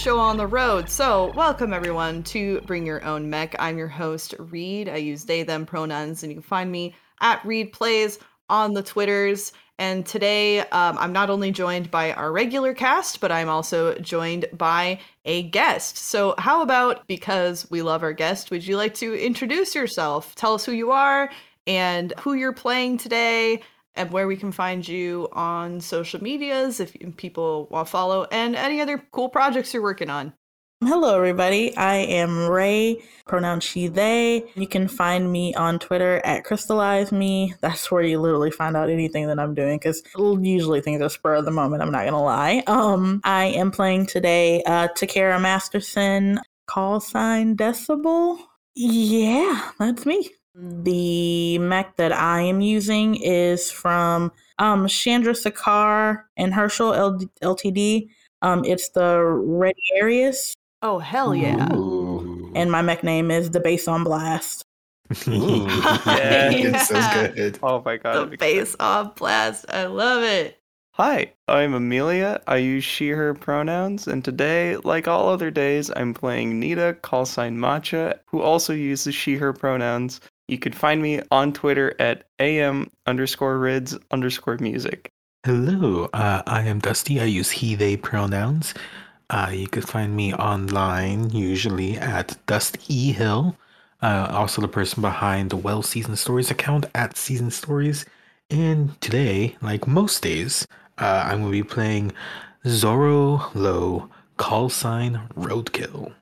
show on the road. So, welcome everyone to Bring Your Own Mech. I'm your host, Reed. I use they, them pronouns, and you can find me at Reed Plays on the Twitters. And today, um, I'm not only joined by our regular cast, but I'm also joined by a guest. So, how about because we love our guest, would you like to introduce yourself? Tell us who you are and who you're playing today, and where we can find you on social medias if people want to follow, and any other cool projects you're working on. Hello, everybody. I am Ray, pronoun she, they. You can find me on Twitter at Crystallize Me. That's where you literally find out anything that I'm doing because usually things are spur of the moment. I'm not going to lie. Um, I am playing today uh, Takara Masterson, call sign Decibel. Yeah, that's me. The mech that I am using is from um, Chandra Sakar and Herschel L- Ltd. Um, it's the Radiarius. Oh, hell yeah. Ooh. And my mech name is the Bass on Blast. Ooh. Yeah. yeah, sounds good. Oh my god. The I'm blast. I love it. Hi, I'm Amelia. I use she, her pronouns, and today, like all other days, I'm playing Nita, call sign Matcha, who also uses she, her pronouns. You can find me on Twitter at am underscore rids underscore music. Hello, uh, I am Dusty. I use he, they pronouns. Uh, you can find me online usually at Dust E Hill. Uh, also, the person behind the Well Season Stories account at Season Stories. And today, like most days, uh, I'm going to be playing Zoro Low, call sign Roadkill.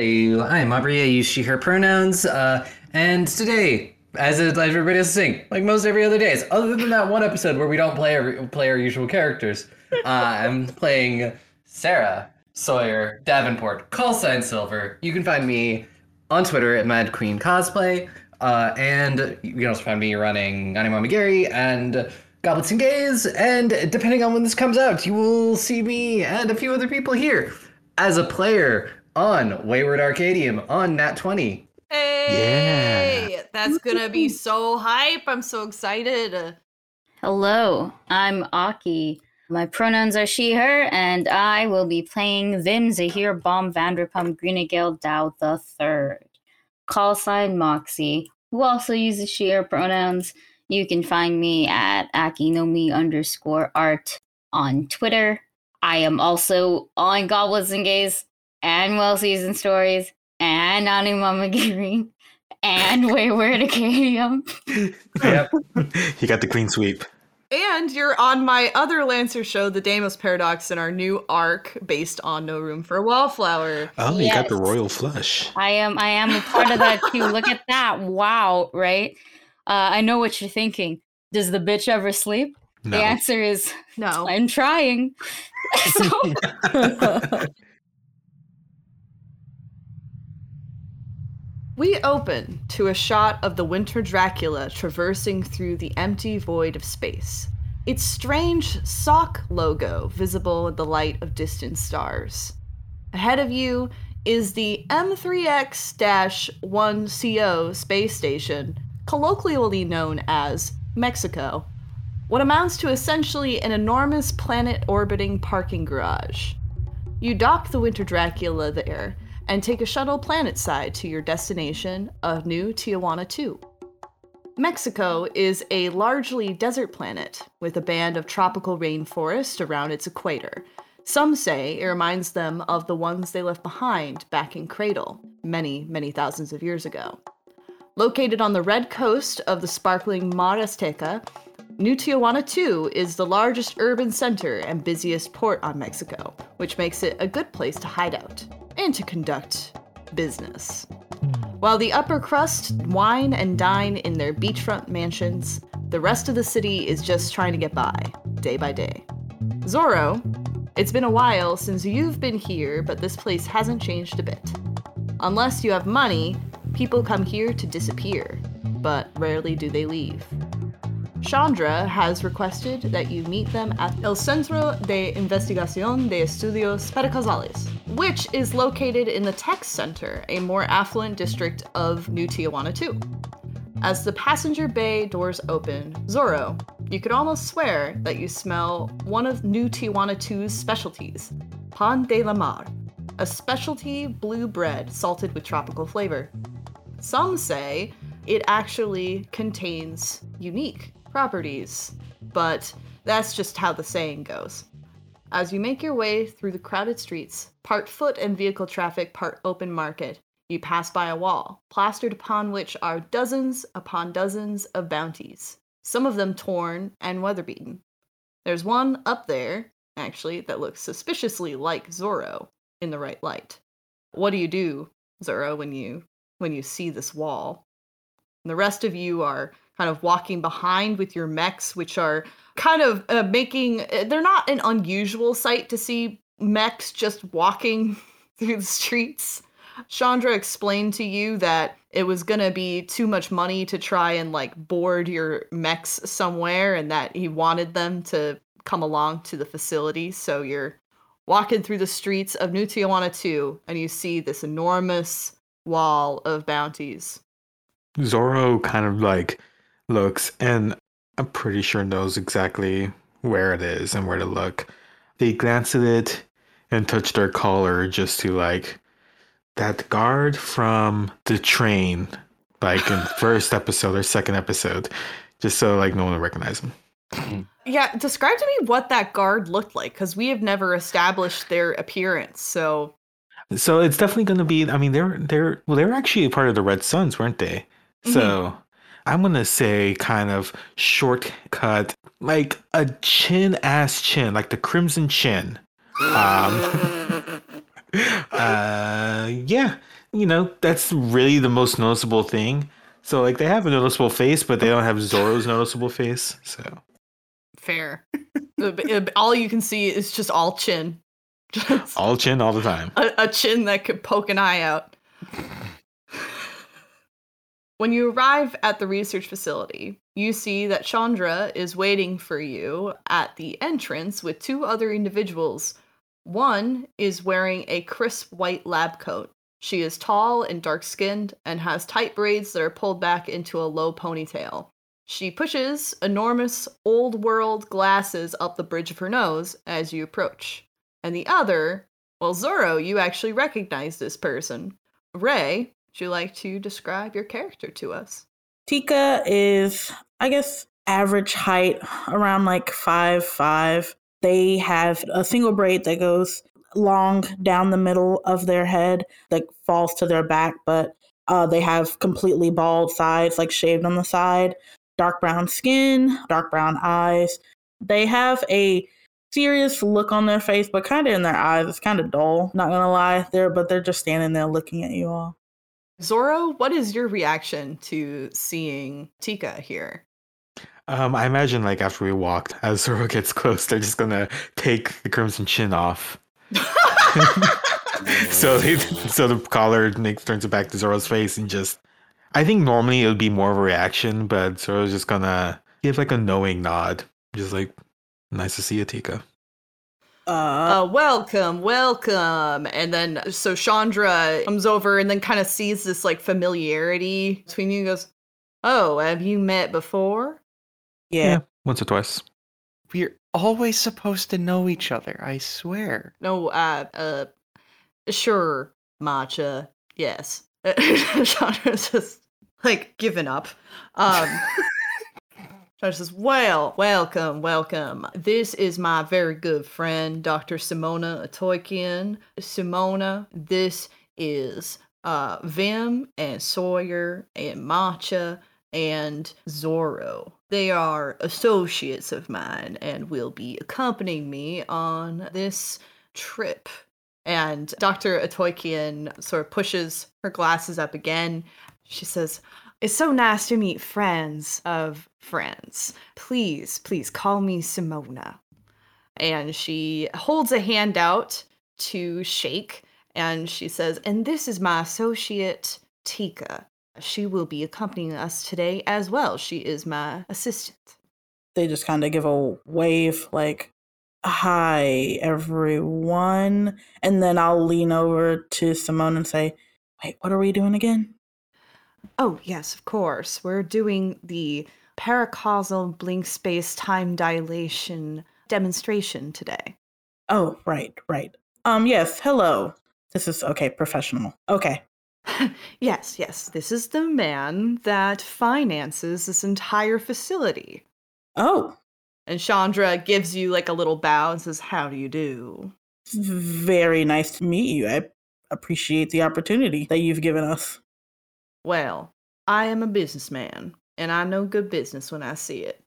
Hello, I'm Aubrey. I use she, her pronouns. Uh, and today, as everybody else is saying, like most every other days, other than that one episode where we don't play our, play our usual characters, uh, I'm playing Sarah Sawyer Davenport, call sign Silver. You can find me on Twitter at Mad Queen Cosplay. Uh, and you can also find me running Animami Gary and Goblets and Gays. And depending on when this comes out, you will see me and a few other people here as a player on Wayward Arcadium on Nat 20. Hey, that's gonna be so hype. I'm so excited. Hello, I'm Aki. My pronouns are she, her, and I will be playing Vim Zahir Bomb Vanderpump Greenegale Dow the Third. Call sign Moxie, who also uses she, her pronouns. You can find me at Akinomi underscore art on Twitter. I am also on Goblins and Gays and Well Seasoned Stories and Animamagiri and Wayward Arcadium. Yep. you got the clean sweep. And you're on my other Lancer show, The Deimos Paradox, in our new arc based on No Room for a Wallflower. Oh, you got the royal flush. I am I am a part of that too. Look at that. Wow, right? Uh, I know what you're thinking. Does the bitch ever sleep? No. The answer is No. I'm trying. so We open to a shot of the winter Dracula traversing through the empty void of space. Its strange sock logo visible in the light of distant stars. Ahead of you is the M3X 1CO space station, colloquially known as Mexico, what amounts to essentially an enormous planet orbiting parking garage. You dock the Winter Dracula there and take a shuttle planetside to your destination of New Tijuana 2. Mexico is a largely desert planet with a band of tropical rainforest around its equator. Some say it reminds them of the ones they left behind back in Cradle, many, many thousands of years ago. Located on the red coast of the sparkling Mar Azteca, New Tijuana 2 is the largest urban center and busiest port on Mexico, which makes it a good place to hide out and to conduct business. While the upper crust wine and dine in their beachfront mansions, the rest of the city is just trying to get by, day by day. Zorro, it's been a while since you've been here, but this place hasn't changed a bit. Unless you have money, people come here to disappear, but rarely do they leave. Chandra has requested that you meet them at El Centro de Investigación de Estudios Paracausales, which is located in the Tech Center, a more affluent district of New Tijuana 2. As the passenger bay doors open, Zorro, you could almost swear that you smell one of New Tijuana 2's specialties, pan de la mar, a specialty blue bread salted with tropical flavor. Some say it actually contains unique properties, but that's just how the saying goes. As you make your way through the crowded streets, part foot and vehicle traffic, part open market, you pass by a wall, plastered upon which are dozens upon dozens of bounties, some of them torn and weather-beaten. There's one up there, actually, that looks suspiciously like Zorro in the right light. What do you do, Zorro, when you when you see this wall? And the rest of you are kind of walking behind with your mechs, which are kind of uh, making. uh, They're not an unusual sight to see mechs just walking through the streets. Chandra explained to you that it was gonna be too much money to try and like board your mechs somewhere, and that he wanted them to come along to the facility. So you're walking through the streets of New Tijuana 2, and you see this enormous wall of bounties. Zorro kind of like looks and I'm pretty sure knows exactly where it is and where to look. They glance at it and touch their collar just to like that guard from the train, like in first episode or second episode, just so like no one will recognize him. Yeah, describe to me what that guard looked like, because we have never established their appearance. So So it's definitely going to be. I mean, they're they're well, they were actually a part of the Red Suns, weren't they? So mm-hmm. I'm gonna say kind of shortcut, like a chin ass chin, like the Crimson Chin. Um, uh, yeah, you know that's really the most noticeable thing. So like they have a noticeable face, but they don't have Zorro's noticeable face. So fair. All you can see is just all chin. Just all chin all the time. a, a chin that could poke an eye out. When you arrive at the research facility, you see that Chandra is waiting for you at the entrance with two other individuals. One is wearing a crisp white lab coat. She is tall and dark skinned and has tight braids that are pulled back into a low ponytail. She pushes enormous old world glasses up the bridge of her nose as you approach. And the other, well, Zorro, you actually recognize this person. Ray, would you like to describe your character to us? Tika is, I guess, average height, around like five five. They have a single braid that goes long down the middle of their head that falls to their back, but uh, they have completely bald sides, like shaved on the side. Dark brown skin, dark brown eyes. They have a serious look on their face, but kind of in their eyes. It's kind of dull, not gonna lie. They're but they're just standing there looking at you all. Zorro, what is your reaction to seeing Tika here? Um, I imagine like after we walked, as Zoro gets close, they're just gonna take the Crimson Chin off. so they, so the collar makes turns it back to Zoro's face and just I think normally it would be more of a reaction, but Zoro's just gonna give like a knowing nod. Just like nice to see you, Tika. Uh, Uh, welcome, welcome. And then so Chandra comes over and then kind of sees this like familiarity between you and goes, Oh, have you met before? yeah. Once or twice. We're always supposed to know each other, I swear. No, uh, uh, sure, Matcha. Yes. Chandra's just like given up. Um, Chandra says, Well, welcome, welcome. This is my very good friend, Dr. Simona Atoykian. Simona, this is uh, Vim and Sawyer and Matcha and Zorro. They are associates of mine and will be accompanying me on this trip. And Dr. Atoykian sort of pushes her glasses up again. She says, It's so nice to meet friends of friends. Please, please call me Simona. And she holds a hand out to shake and she says, And this is my associate, Tika. She will be accompanying us today as well. She is my assistant. they just kind of give a wave like hi everyone and then i'll lean over to simone and say wait what are we doing again Oh, yes, of course. We're doing the paracausal blink space time dilation demonstration today. oh right right um yes hello This is okay, professional. Okay. Yes, yes, this is the man that finances this entire facility. Oh, And Chandra gives you like a little bow and says, How do you do? very nice to meet you. I appreciate the opportunity that you've given us. Well, I am a businessman, and I know good business when I see it.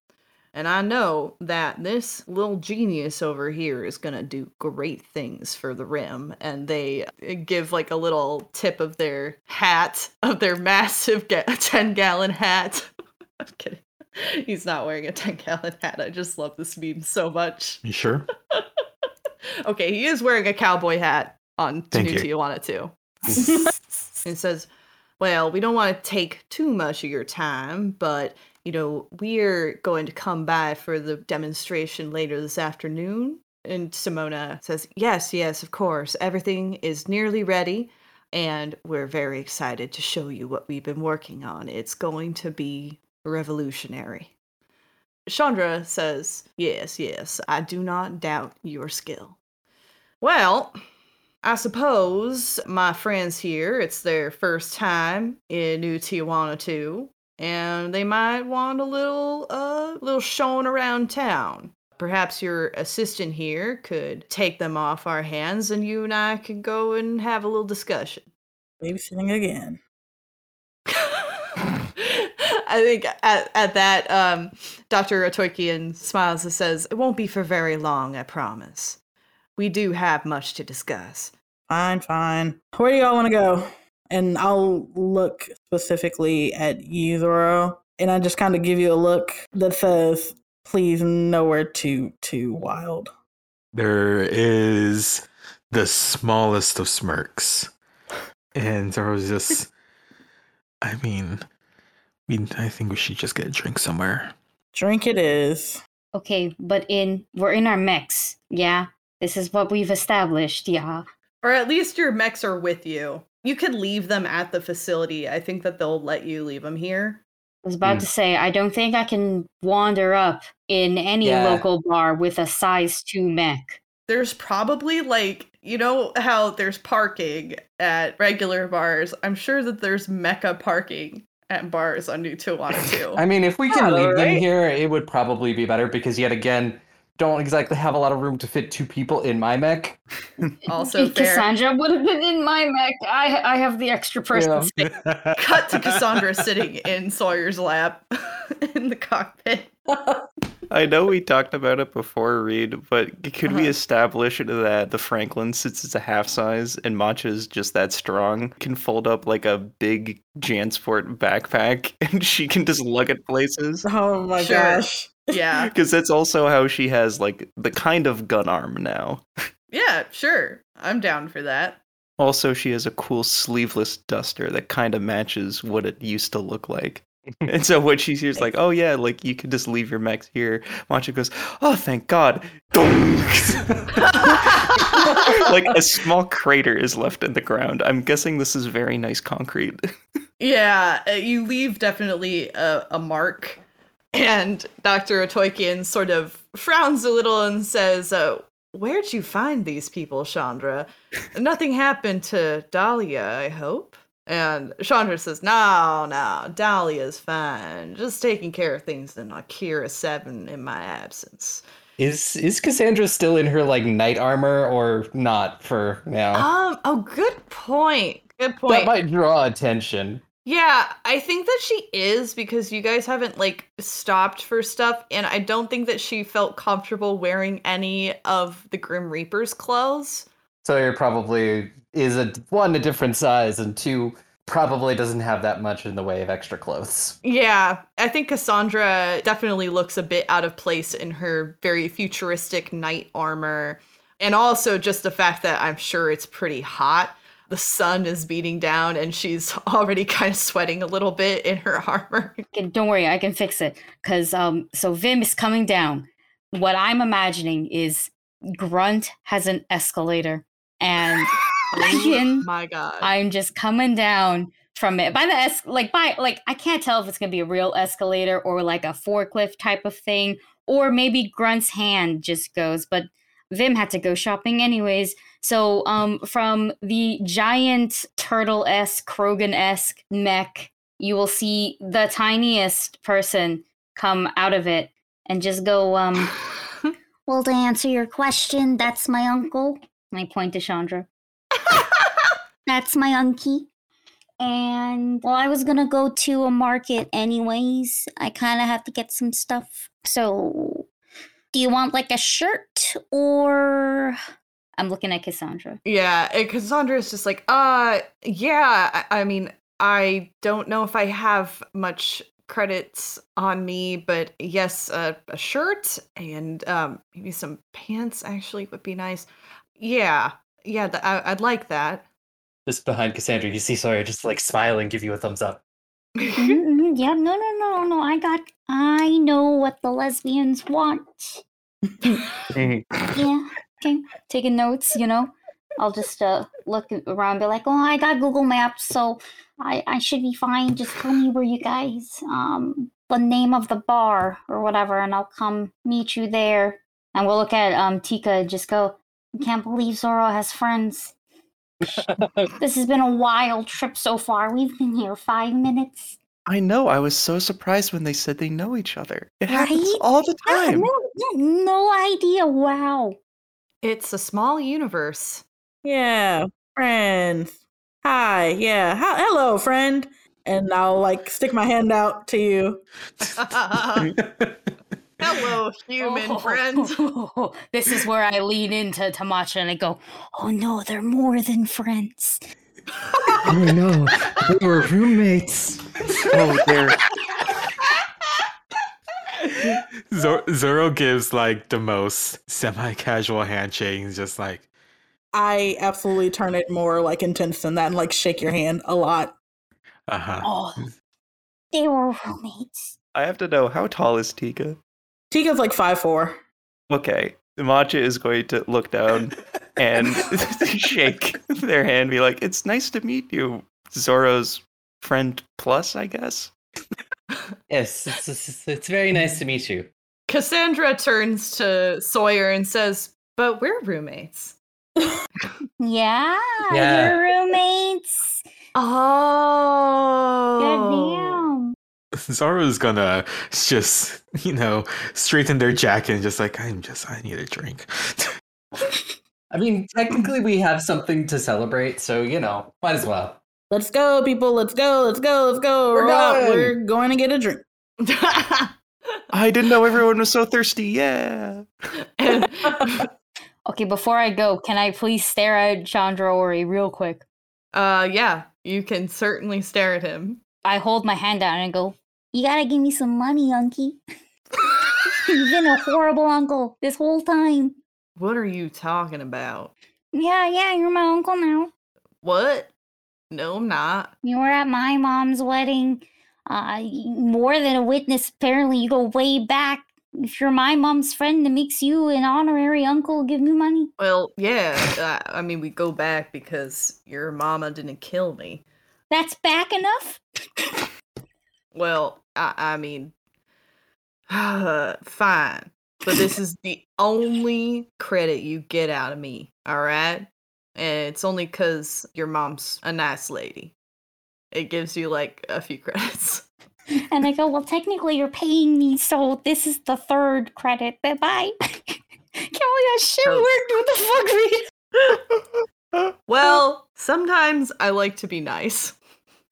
And I know that this little genius over here is going to do great things for the rim. And they uh, give like a little tip of their hat, of their massive ga- 10 gallon hat. I'm kidding. He's not wearing a 10 gallon hat. I just love this meme so much. You sure? Okay, he is wearing a cowboy hat on Thank New you. Tijuana too. and says, Well, we don't want to take too much of your time, but you know, we're going to come by for the demonstration later this afternoon. And Simona says, Yes, yes, of course. Everything is nearly ready, and we're very excited to show you what we've been working on. It's going to be revolutionary. Chandra says, Yes, yes, I do not doubt your skill. Well, I suppose my friends here, it's their first time in New Tijuana too, and they might want a little uh little showing around town. Perhaps your assistant here could take them off our hands and you and I could go and have a little discussion. Babysitting again. I think at, at that, um, Dr. Atokian smiles and says, It won't be for very long, I promise. We do have much to discuss. Fine, fine. Where do y'all want to go? And I'll look specifically at you, Zoro, and I just kind of give you a look that says, "Please, nowhere too too wild." There is the smallest of smirks. And there was just, I mean, we, I think we should just get a drink somewhere. Drink it is. Okay, but in we're in our mechs, yeah. This is what we've established, yeah. Or at least your mechs are with you. You could leave them at the facility. I think that they'll let you leave them here. I was about Hmm. to say I don't think I can wander up in any Yeah. local bar with a size two mech. There's probably like, you know how there's parking at regular bars. I'm sure that there's mecha parking at bars on New Tijuana too. I mean, if we can Yeah, leave them here, it would probably be better because yet again, don't exactly have a lot of room to fit two people in my mech. also. Cassandra would have been in my mech. I I have the extra person Yeah. Cut to Cassandra sitting in Sawyer's lap in the cockpit. I know we talked about it before, Reed, but could we Uh-huh. establish that the Franklin, since it's a half size and Matcha is just that strong, can fold up like a big Jansport backpack and she can just lug it places? Oh my Sure. gosh. Yeah. Because that's also how she has like the kind of gun arm now. Yeah, sure. I'm down for that. Also, she has a cool sleeveless duster that kind of matches what it used to look like. And so when she hears like, oh yeah, like you could just leave your mechs here, Matcha goes, oh thank God. like a small crater is left in the ground. I'm guessing this is very nice concrete. Yeah, uh, you leave definitely a, a mark. And Dr. Atoikian sort of frowns a little and says, uh, Where'd you find these people, Chandra? Nothing happened to Dahlia, I hope. And Chandra says, No, no, Dahlia's fine. Just taking care of things in Akira 7 in my absence. Is is Cassandra still in her like knight armor or not for now? Um, oh, good point. Good point. that might draw attention. Yeah, I think that she is because you guys haven't like stopped for stuff, and I don't think that she felt comfortable wearing any of the Grim Reaper's clothes. Sawyer probably is a one a different size and two probably doesn't have that much in the way of extra clothes. Yeah, I think Cassandra definitely looks a bit out of place in her very futuristic knight armor, and also just the fact that I'm sure it's pretty hot. The sun is beating down, and she's already kind of sweating a little bit in her armor. Don't worry, I can fix it. Cause um, so Vim is coming down. What I'm imagining is Grunt has an escalator, and Ian, My God. I'm just coming down from it by the es- like by like I can't tell if it's gonna be a real escalator or like a forklift type of thing, or maybe Grunt's hand just goes. But Vim had to go shopping anyways. So um from the giant turtle esque, Krogan esque mech, you will see the tiniest person come out of it and just go, um Well, to answer your question, that's my uncle. And I point to Chandra. that's my unkie. And well, I was gonna go to a market anyways. I kind of have to get some stuff. So, do you want like a shirt or? I'm looking at Cassandra. Yeah, and Cassandra is just like, uh, yeah. I, I mean, I don't know if I have much credits on me, but yes, uh, a shirt and um, maybe some pants actually would be nice. Yeah, yeah, th- I- I'd like that. Just behind Cassandra, you see Sawyer just like smile and give you a thumbs up. Mhm, yeah, no, no, no, no. I got. I know what the lesbians want. Yeah. Okay. Taking notes, you know. I'll just uh look around, and be like, oh, I got Google Maps, so I I should be fine. Just tell me where you guys um the name of the bar or whatever, and I'll come meet you there. And we'll look at um Tika and just go. I can't believe Zoro has friends. This has been a wild trip so far. We've been here five minutes. I know. I was so surprised when they said they know each other. It happens all the time. no, no idea. Wow. It's a small universe. Yeah, friends. Hi, yeah. How, hello, friend. And I'll like stick my hand out to you. Hello, human friends. this is where I lean into to Matcha and I go, Oh no, they're more than friends. oh no, we were roommates. oh, they're Zor- Zoro gives like the most semi-casual handshake. He's just like, I absolutely turn it more like intense than that and like shake your hand a lot. uh huh. Oh, they were roommates. I have to know how tall is Tika? Tika's like five four. Okay, Matcha is going to look down and shake their hand, be like, "It's nice to meet you, Zoro's friend plus, I guess." Yes, it's, it's, it's very nice to meet you. Cassandra turns to Sawyer and says, But we're roommates. Yeah, Yeah. you're roommates. Oh. Goddamn. Zoro's gonna just, you know, straighten their jacket and just like, I'm just, I need a drink. I mean, technically, we have something to celebrate, so you know, might as well. Let's go, people. Let's go. Let's go. Let's go. We're We're, going. We're going to get a drink. I didn't know everyone was so thirsty. Yeah. Okay, before I go, can I please stare at Chandra Ori real quick? uh, yeah, you can certainly stare at him. I hold my hand out and I go, You gotta give me some money, Unky. You've been a horrible uncle this whole time. What are you talking about? Yeah, yeah, you're my uncle now. What? No, I'm not. You were at my mom's wedding. Uh, more than a witness, apparently, you go way back. If you're my mom's friend, that makes you an honorary uncle. Give me money. Well, yeah, uh, I mean, we go back because your mama didn't kill me. That's back enough? Well, I, I mean, fine. But this is the only credit you get out of me, all right? And it's only because your mom's a nice lady. It gives you like a few credits. And I go, Well, technically, you're paying me, so this is the third credit. Bye bye. Can't believe that shit worked. What the fuck, Reed? Well, sometimes I like to be nice.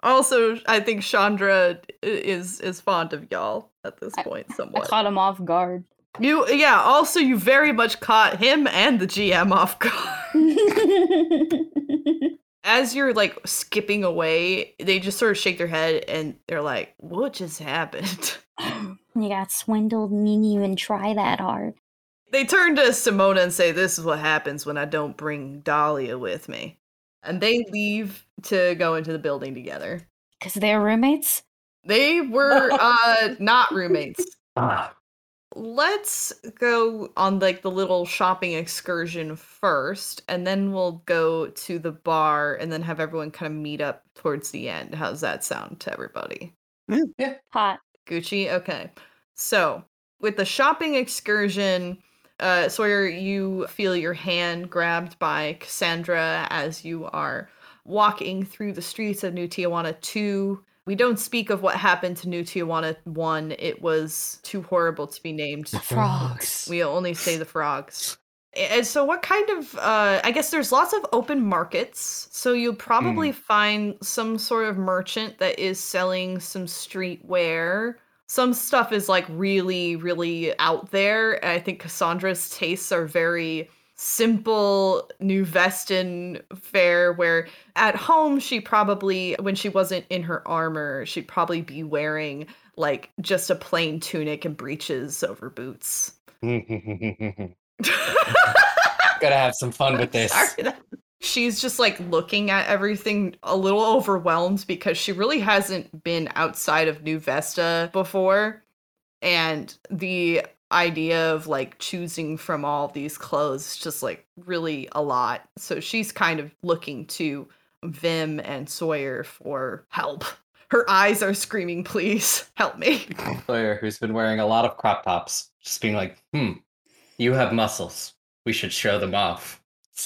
Also, I think Chandra is is fond of y'all at this I- point I somewhat. caught him off guard. You yeah, also you very much caught him and the GM off guard. As you're like skipping away, they just sort of shake their head and they're like, "What just happened?" you got swindled and you didn't even try that hard. They turn to Simona and say, "This is what happens when I don't bring Dahlia with me." And they leave to go into the building together. Because they're roommates? They were uh not roommates. Ah, Let's go on like the little shopping excursion first, and then we'll go to the bar and then have everyone kind of meet up towards the end. How's that sound to everybody? Yeah, Hot. Gucci? Okay. So, with the shopping excursion, uh, Sawyer, you feel your hand grabbed by Cassandra as you are walking through the streets of New Tijuana 2. We don't speak of what happened to New Tijuana 1. It was too horrible to be named. The Frogs. We only say the frogs. And so, what kind of? Uh, I guess there's lots of open markets. So you'll probably find some sort of merchant that is selling some streetwear. Some stuff is like really, really out there. I think Cassandra's tastes are very simple New Veston fare where at home she probably when she wasn't in her armor, she'd probably be wearing like just a plain tunic and breeches over boots. Gotta have some fun with this. Sorry. She's just like looking at everything a little overwhelmed because she really hasn't been outside of New Vesta before. And the idea of like choosing from all these clothes just like really a lot. So she's kind of looking to Vim and Sawyer for help. Her eyes are screaming, please help me. Sawyer, who's been wearing a lot of crop tops, just being like, hmm, you have muscles. We should show them off.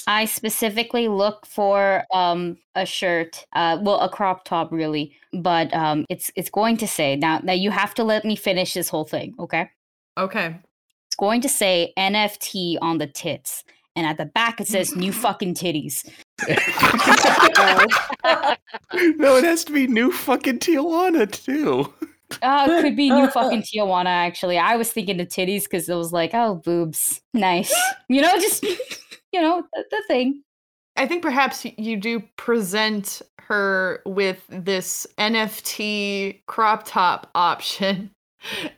I specifically look for um a shirt, uh well a crop top really, but um it's it's going to say now now you have to let me finish this whole thing, okay? Okay. It's going to say NFT on the tits. And at the back it says new fucking titties. no, it has to be new fucking Tijuana too. Uh, it could be new fucking Tijuana actually. I was thinking the titties because it was like, oh boobs. Nice. You know, just you know, the, the thing. I think perhaps you do present her with this NFT crop top option.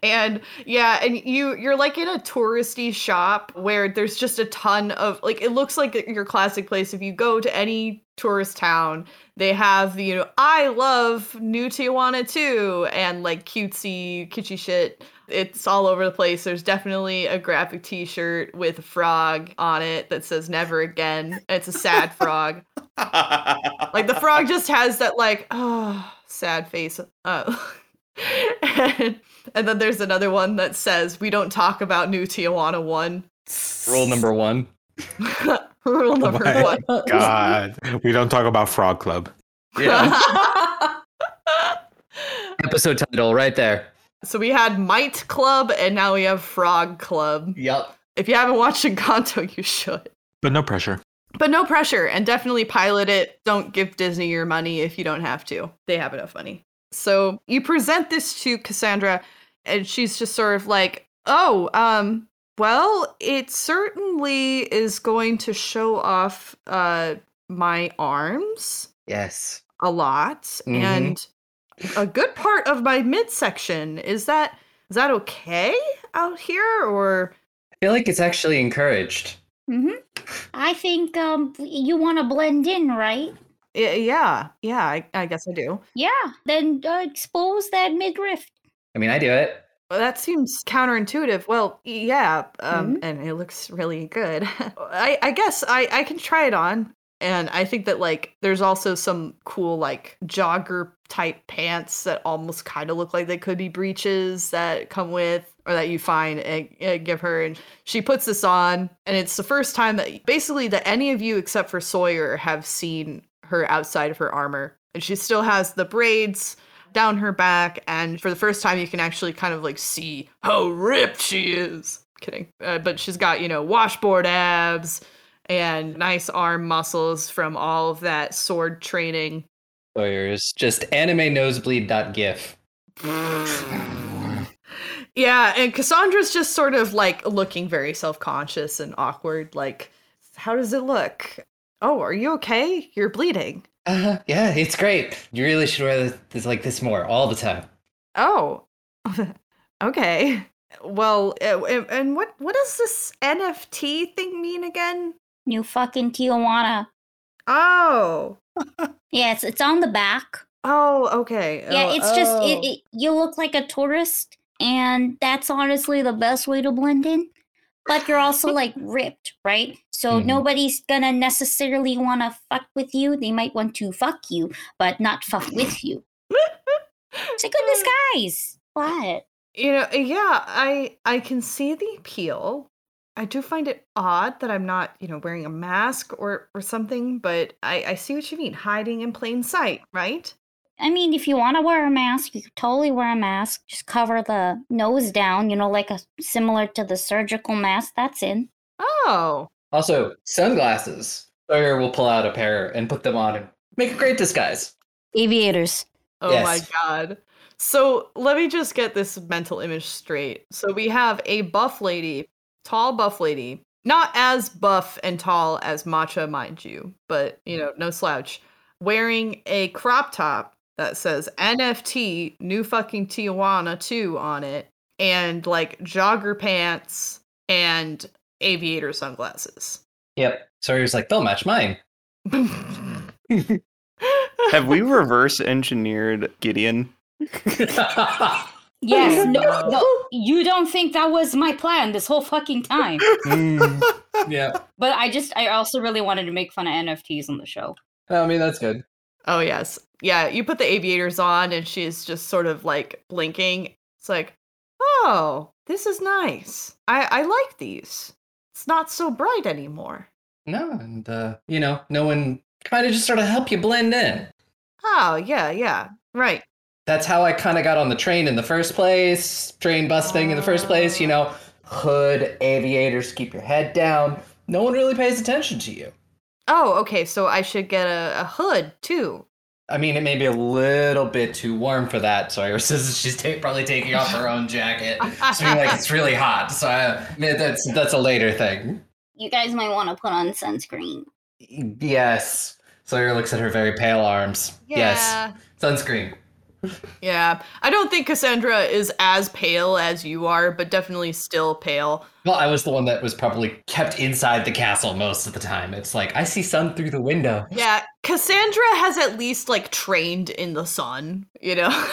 And yeah, and you you're like in a touristy shop where there's just a ton of like it looks like your classic place if you go to any tourist town, they have the you know I love New Tijuana too and like cutesy kitschy shit. It's all over the place. There's definitely a graphic t-shirt with a frog on it that says never again. It's a sad frog. Like the frog just has that like oh sad face. Uh, and, and then there's another one that says we don't talk about New Tijuana one. Rule number one. Rule number oh my one. God, we don't talk about Frog Club. Yeah. Episode title right there. so we had Might Club and now we have Frog Club. Yep. If you haven't watched Encanto, you should. But no pressure. But no pressure and definitely pilot it. Don't give Disney your money if you don't have to. They have enough money. So you present this to Cassandra and she's just sort of like, "Oh, um well, it certainly is going to show off uh my arms Yes. a lot Mhm. and a good part of my midsection. Is that is that okay out here or I feel like it's actually encouraged. Mm-hmm. I think um you want to blend in, right? Y- yeah, yeah, I, I guess I do. Yeah. Then uh, expose that midriff. I mean, I do it. Well, that seems counterintuitive. Well, yeah, um, Mhm. and it looks really good. I, I guess I, I can try it on. And I think that like there's also some cool like jogger type pants that almost kind of look like they could be breeches that come with or that you find and, and give her and she puts this on and it's the first time that basically that any of you except for Sawyer have seen her outside of her armor. And she still has the braids down her back and for the first time you can actually kind of like see how ripped she is. Kidding. Uh, but she's got you know washboard abs and nice arm muscles from all of that sword training. Sawyer's just anime nosebleed.gif. yeah and cassandra's just sort of like looking very self-conscious and awkward like how does it look oh are you okay you're bleeding Uh, yeah, it's great. You really should wear this, this like this more all the time. oh okay well uh, and and what what does this nft thing mean again New fucking Tijuana. oh Yeah, it's, it's on the back. oh okay Yeah, Oh, it's just it, oh. it. You look like a tourist, and that's honestly the best way to blend in. But you're also like ripped, right? So Mhm. nobody's gonna necessarily want to fuck with you. They might want to fuck you, but not fuck with you. It's a good disguise. What? you know yeah i i can see the appeal I do find it odd that I'm not, you know, wearing a mask or or something, but I, I see what you mean. Hiding in plain sight, right? I mean, if you want to wear a mask, you could totally wear a mask. Just cover the nose down, you know, like a similar to the surgical mask. That's in. Oh. Also, sunglasses. Sawyer will pull out a pair and put them on and make a great disguise. Aviators. Oh my god. So let me just get this mental image straight. So we have a buff lady, tall buff lady, not as buff and tall as Matcha, mind you, but you know, no slouch, wearing a crop top that says NFT New Fucking Tijuana 2 on it, and like jogger pants and aviator sunglasses. Yep. So he was like, they'll match mine. Have we reverse engineered Gideon? Yes, no, no, you don't think that was my plan this whole fucking time. Mm, yeah. But I just, I also really wanted to make fun of NFTs on the show. I mean, that's good. Oh yes. Yeah, you put the aviators on and she's just sort of like blinking. It's like, "Oh, this is nice. I I like these. It's not so bright anymore." No, and, uh, you know, no one kind of just sort of help you blend in. Oh, yeah, yeah. Right. That's how I kind of got on the train in the first place. Train bus thing in the first place, you know, hood, aviators, keep your head down. No one really pays attention to you. Oh, okay. So I should get a, a hood too. I mean, it may be a little bit too warm for that. So says she's ta- probably taking off her own jacket, being like it's really hot. So uh, I, I mean, that's that's a later thing. You guys might want to put on sunscreen. Yes. Sawyer looks at her very pale arms. Yes, sunscreen. Yeah. I don't think Cassandra is as pale as you are, but definitely still pale. Well, I was the one that was probably kept inside the castle most of the time. It's like I see sun through the window. Yeah, Cassandra has at least like trained in the sun, you know?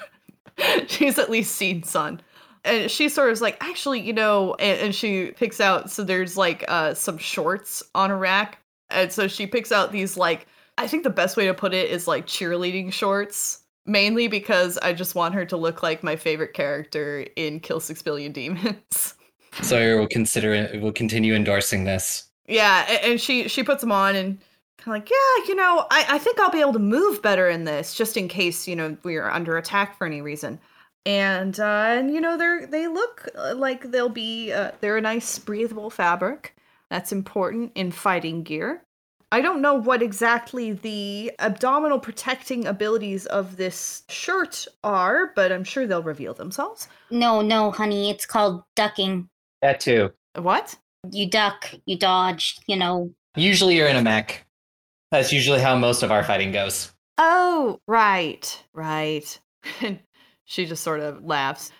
She's at least seen sun. And she sort of is like, actually, you know, and, and she picks out, so there's like uh, some shorts on a rack. And so she picks out these, like, I think the best way to put it is like cheerleading shorts, mainly because I just want her to look like my favorite character in Kill Six Billion Demons. Sawyer will consider it. Will continue endorsing this. Yeah, and she she puts them on and kind of like, yeah, you know, I, I think I'll be able to move better in this, just in case you know we are under attack for any reason. And uh, and you know they're they look uh, like they'll be uh, they're a nice breathable fabric. That's important in fighting gear. I don't know what exactly the abdominal protecting abilities of this shirt are, but I'm sure they'll reveal themselves. No, no, honey, it's called ducking. That too. What? You duck, you dodge, you know. Usually you're in a mech. That's usually how most of our fighting goes. Oh, right, right. And she just sort of laughs.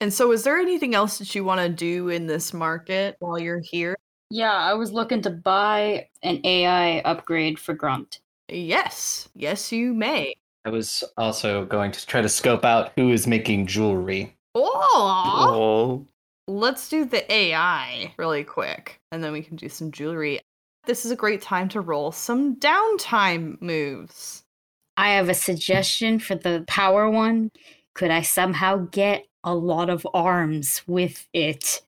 And so, is there anything else that you want to do in this market while you're here? Yeah, I was looking to buy an AI upgrade for Grunt. Yes, yes, you may. I was also going to try to scope out who is making jewelry. Oh, Oh, let's do the AI really quick, and then we can do some jewelry. This is a great time to roll some downtime moves. I have a suggestion for the power one. Could I somehow get a lot of arms with it?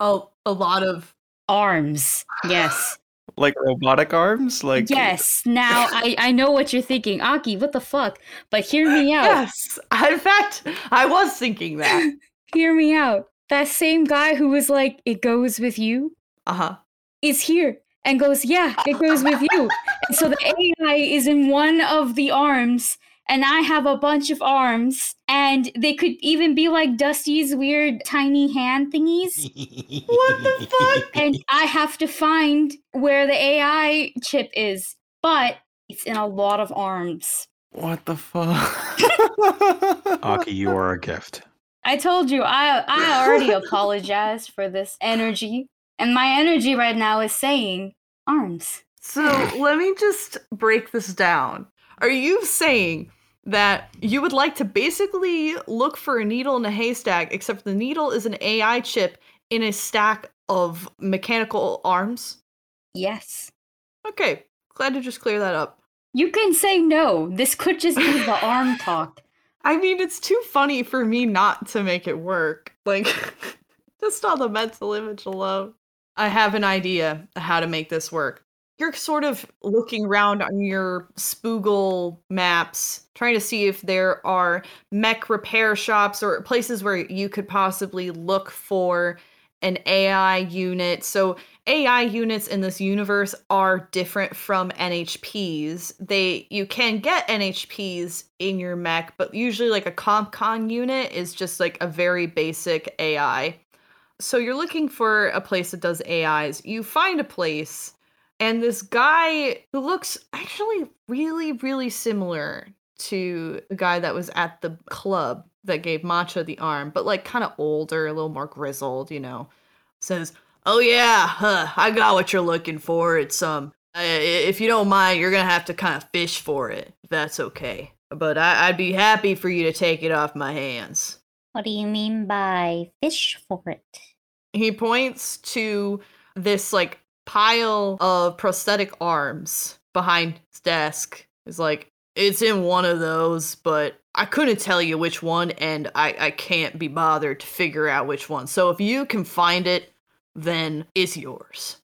A, a lot of Arms. Yes. like robotic arms? Like yes. Now I, I know what you're thinking. Aki, what the fuck? But hear me out. yes. In fact, I was thinking that. Hear me out. That same guy who was like, it goes with you, Uh huh. is here and goes, yeah, it goes with you. and so the AI is in one of the arms, and I have a bunch of arms, and they could even be like Dusty's weird tiny hand thingies. What the fuck? and I have to find where the AI chip is, but it's in a lot of arms. what the fuck? Aki, you are a gift. I told you, I I already apologized for this energy, and my energy right now is saying arms. So let me just break this down. Are you saying that you would like to basically look for a needle in a haystack, except the needle is an AI chip in a stack of mechanical arms? Yes. Okay, glad to just clear that up. You can say no. This could just be the arm talk. I mean, it's too funny for me not to make it work. Like, Just on the mental image alone. I have an idea how to make this work. You're sort of looking around on your Spoogle maps, trying to see if there are mech repair shops or places where you could possibly look for an AI unit. So AI units in this universe are different from NHPs. They you can get NHPs in your mech, but usually like a CompCon unit is just like a very basic AI. So you're looking for a place that does AIs. You find a place and this guy who looks actually really really similar to the guy that was at the club that gave Matcha the arm, but like kind of older, a little more grizzled, you know, says, "Oh yeah, huh, I got what you're looking for. It's um, uh, if you don't mind, you're gonna have to kind of fish for it. That's okay. But I- I'd be happy for you to take it off my hands." What do you mean by fish for it? He points to this like pile of prosthetic arms behind his desk. Is like, it's in one of those, but I couldn't tell you which one, and I, I can't be bothered to figure out which one. So if you can find it, then it's yours.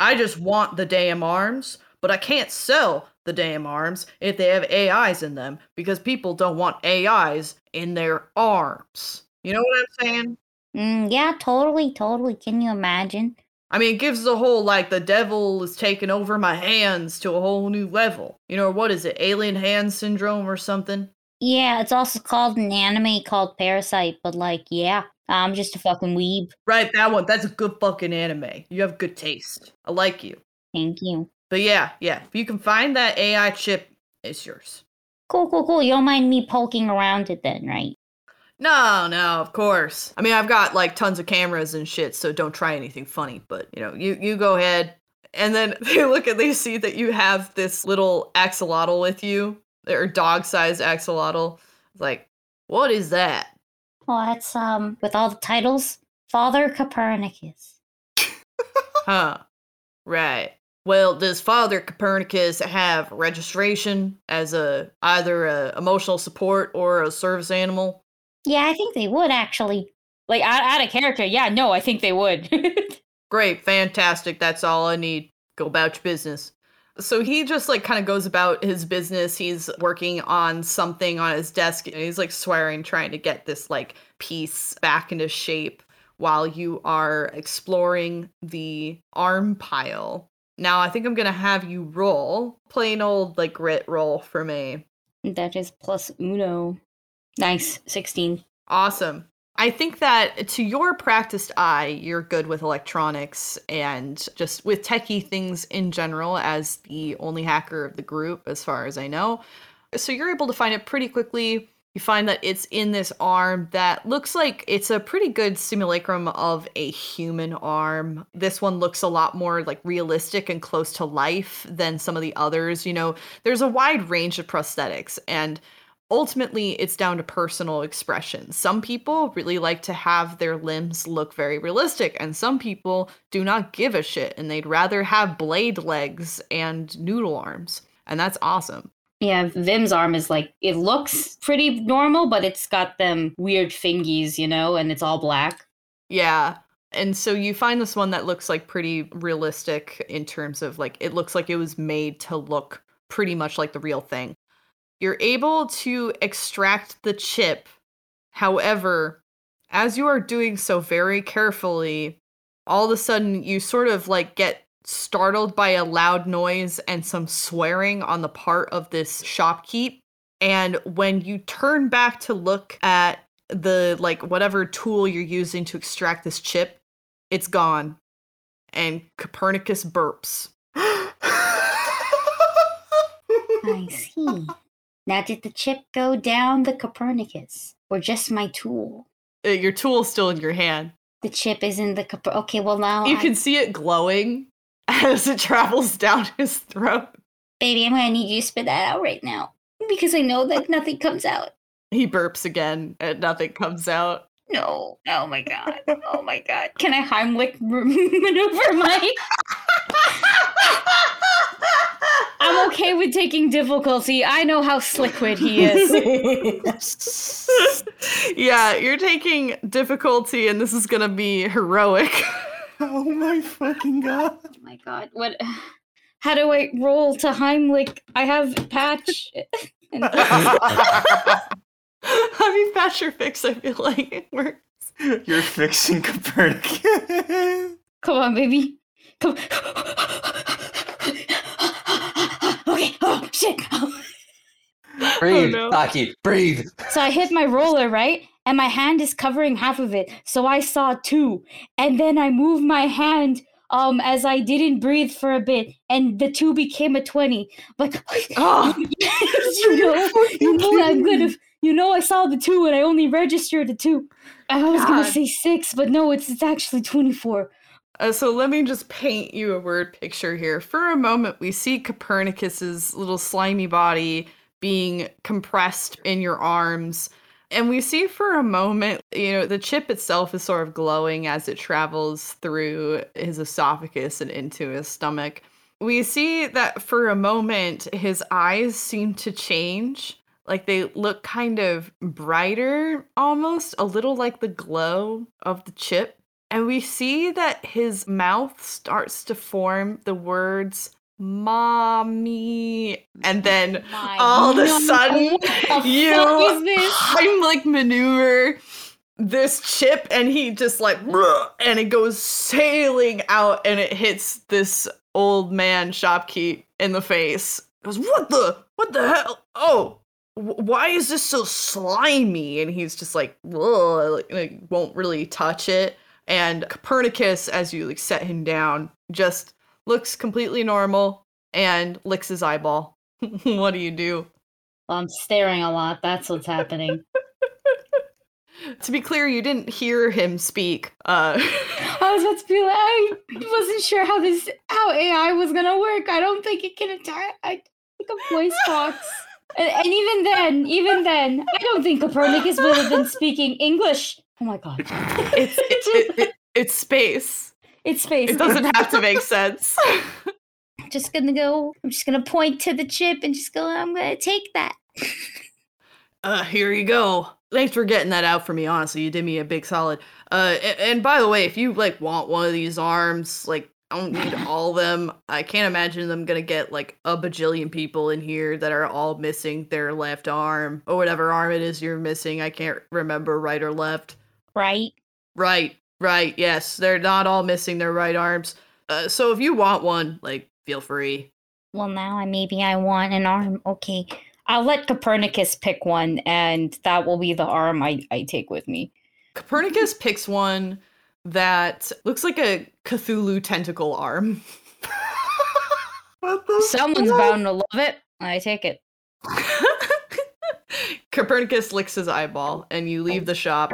I just want the damn arms, but I can't sell the damn arms if they have AIs in them because people don't want AIs in their arms. You know what I'm saying? Mm, yeah, totally, totally. Can you imagine? I mean, it gives the whole like the devil is taking over my hands to a whole new level. You know, what is it? Alien hand syndrome or something? Yeah, it's also called an anime called Parasyte, but like, yeah, I'm just a fucking weeb. Right, that one. That's a good fucking anime. You have good taste. I like you. Thank you. But yeah, yeah. If you can find that AI chip, it's yours. Cool, cool, cool. You don't mind me poking around it then, right? No, no, of course. I mean, I've got like tons of cameras and shit, so don't try anything funny. But you know, you you go ahead. And then they look and they see that you have this little axolotl with you, or dog-sized axolotl. It's like, what is that? Well, that's um with all the titles, Father Copernicus. Huh. Right. Well, does Father Copernicus have registration as a either a emotional support or a service animal? Yeah, I think they would actually. Like out, out of character. Yeah, no, I think they would. Great, fantastic. That's all I need. Go about your business. So he just like kind of goes about his business. He's working on something on his desk. And he's like swearing, trying to get this like piece back into shape while you are exploring the arm pile. Now I think I'm gonna have you roll plain old like grit roll for me. that is plus uno. Nice. 16. Awesome. I think that to your practiced eye, you're good with electronics and just with techie things in general, as the only hacker of the group, as far as I know. So you're able to find it pretty quickly. You find that it's in this arm that looks like it's a pretty good simulacrum of a human arm. This one looks a lot more like realistic and close to life than some of the others. You know, there's a wide range of prosthetics, and ultimately it's down to personal expression. Some people really like to have their limbs look very realistic, and some people do not give a shit and they'd rather have blade legs and noodle arms. And that's awesome. Yeah, Vim's arm is like, it looks pretty normal, but it's got them weird fingies, you know, and it's all black. Yeah. And so you find this one that looks like pretty realistic in terms of like it looks like it was made to look pretty much like the real thing. You're able to extract the chip. However, as you are doing so very carefully, all of a sudden you sort of like get startled by a loud noise and some swearing on the part of this shopkeep. And when you turn back to look at the like whatever tool you're using to extract this chip, it's gone. And Copernicus burps. I see. Now, did the chip go down the Copernicus or just my tool? Uh, Your tool's still in your hand. The chip is in the Coper. Okay, well now, You I- can see it glowing as it travels down his throat. baby, I'm gonna need you to spit that out right now because I know that nothing comes out. He burps again and nothing comes out. No. Oh my god. Oh my god. Can I Heimlich maneuver my? I'm okay with taking difficulty. I know how slickwit he is. yeah, you're taking difficulty, and this is gonna be heroic. Oh my fucking god. Oh my god, what? How do I roll to Heimlich? I have patch. and- Have you patched your fix? I feel like it works. You're fixing Copernicus. Come on, baby. Come. Okay. Oh shit. Breathe, no. Taki, breathe. So I hit my roller, right? And my hand is covering half of it. So I saw two. And then I moved my hand um as I didn't breathe for a bit and the two became a 20. But Oh, you know, you know I'm gonna you know I saw the two and I only registered the two. I was gonna say six, but no, it's it's actually 24. Uh, so let me just paint you a word picture here. For a moment, we see Copernicus's little slimy body being compressed in your arms. And we see for a moment, you know, the chip itself is sort of glowing as it travels through his esophagus and into his stomach. We see that for a moment, his eyes seem to change. Like they look kind of brighter, almost a little like the glow of the chip. And we see that his mouth starts to form the words mommy. And then My all of a sudden, you? I'm like maneuver this chip and he just like and it goes sailing out and it hits this old man shopkeep in the face. It goes, what the what the hell? Oh, why is this so slimy? And he's just like, like, like won't really touch it. And Copernicus, as you like set him down, just looks completely normal and licks his eyeball. what do you do? Well, I'm staring a lot. That's what's happening. To be clear, you didn't hear him speak. Uh, I was about to be like, I wasn't sure how this how AI was gonna work. I don't think it can attack. I think a voice box. And, and even then, even then, I don't think Copernicus would have been speaking English. Oh my god, it's it, it, it, it's space. it's space. It doesn't have to make sense. I'm just gonna go. I'm just gonna point to the chip and just go. I'm gonna take that. Uh, here you go. Thanks for getting that out for me. Honestly, you did me a big solid. Uh, and, and by the way, if you like want one of these arms, like I don't need all of them. I can't imagine them gonna get like a bajillion people in here that are all missing their left arm or whatever arm it is you're missing. I can't remember right or left. Right. Right, right. Yes, they're not all missing their right arms. Uh, so if you want one, like, feel free. Well, now I maybe I want an arm. Okay, I'll let Copernicus pick one, and that will be the arm I, I take with me. Copernicus picks one that looks like a Cthulhu tentacle arm. what the Someone's fuck? bound to love it. I take it. Copernicus licks his eyeball, and you leave the shop.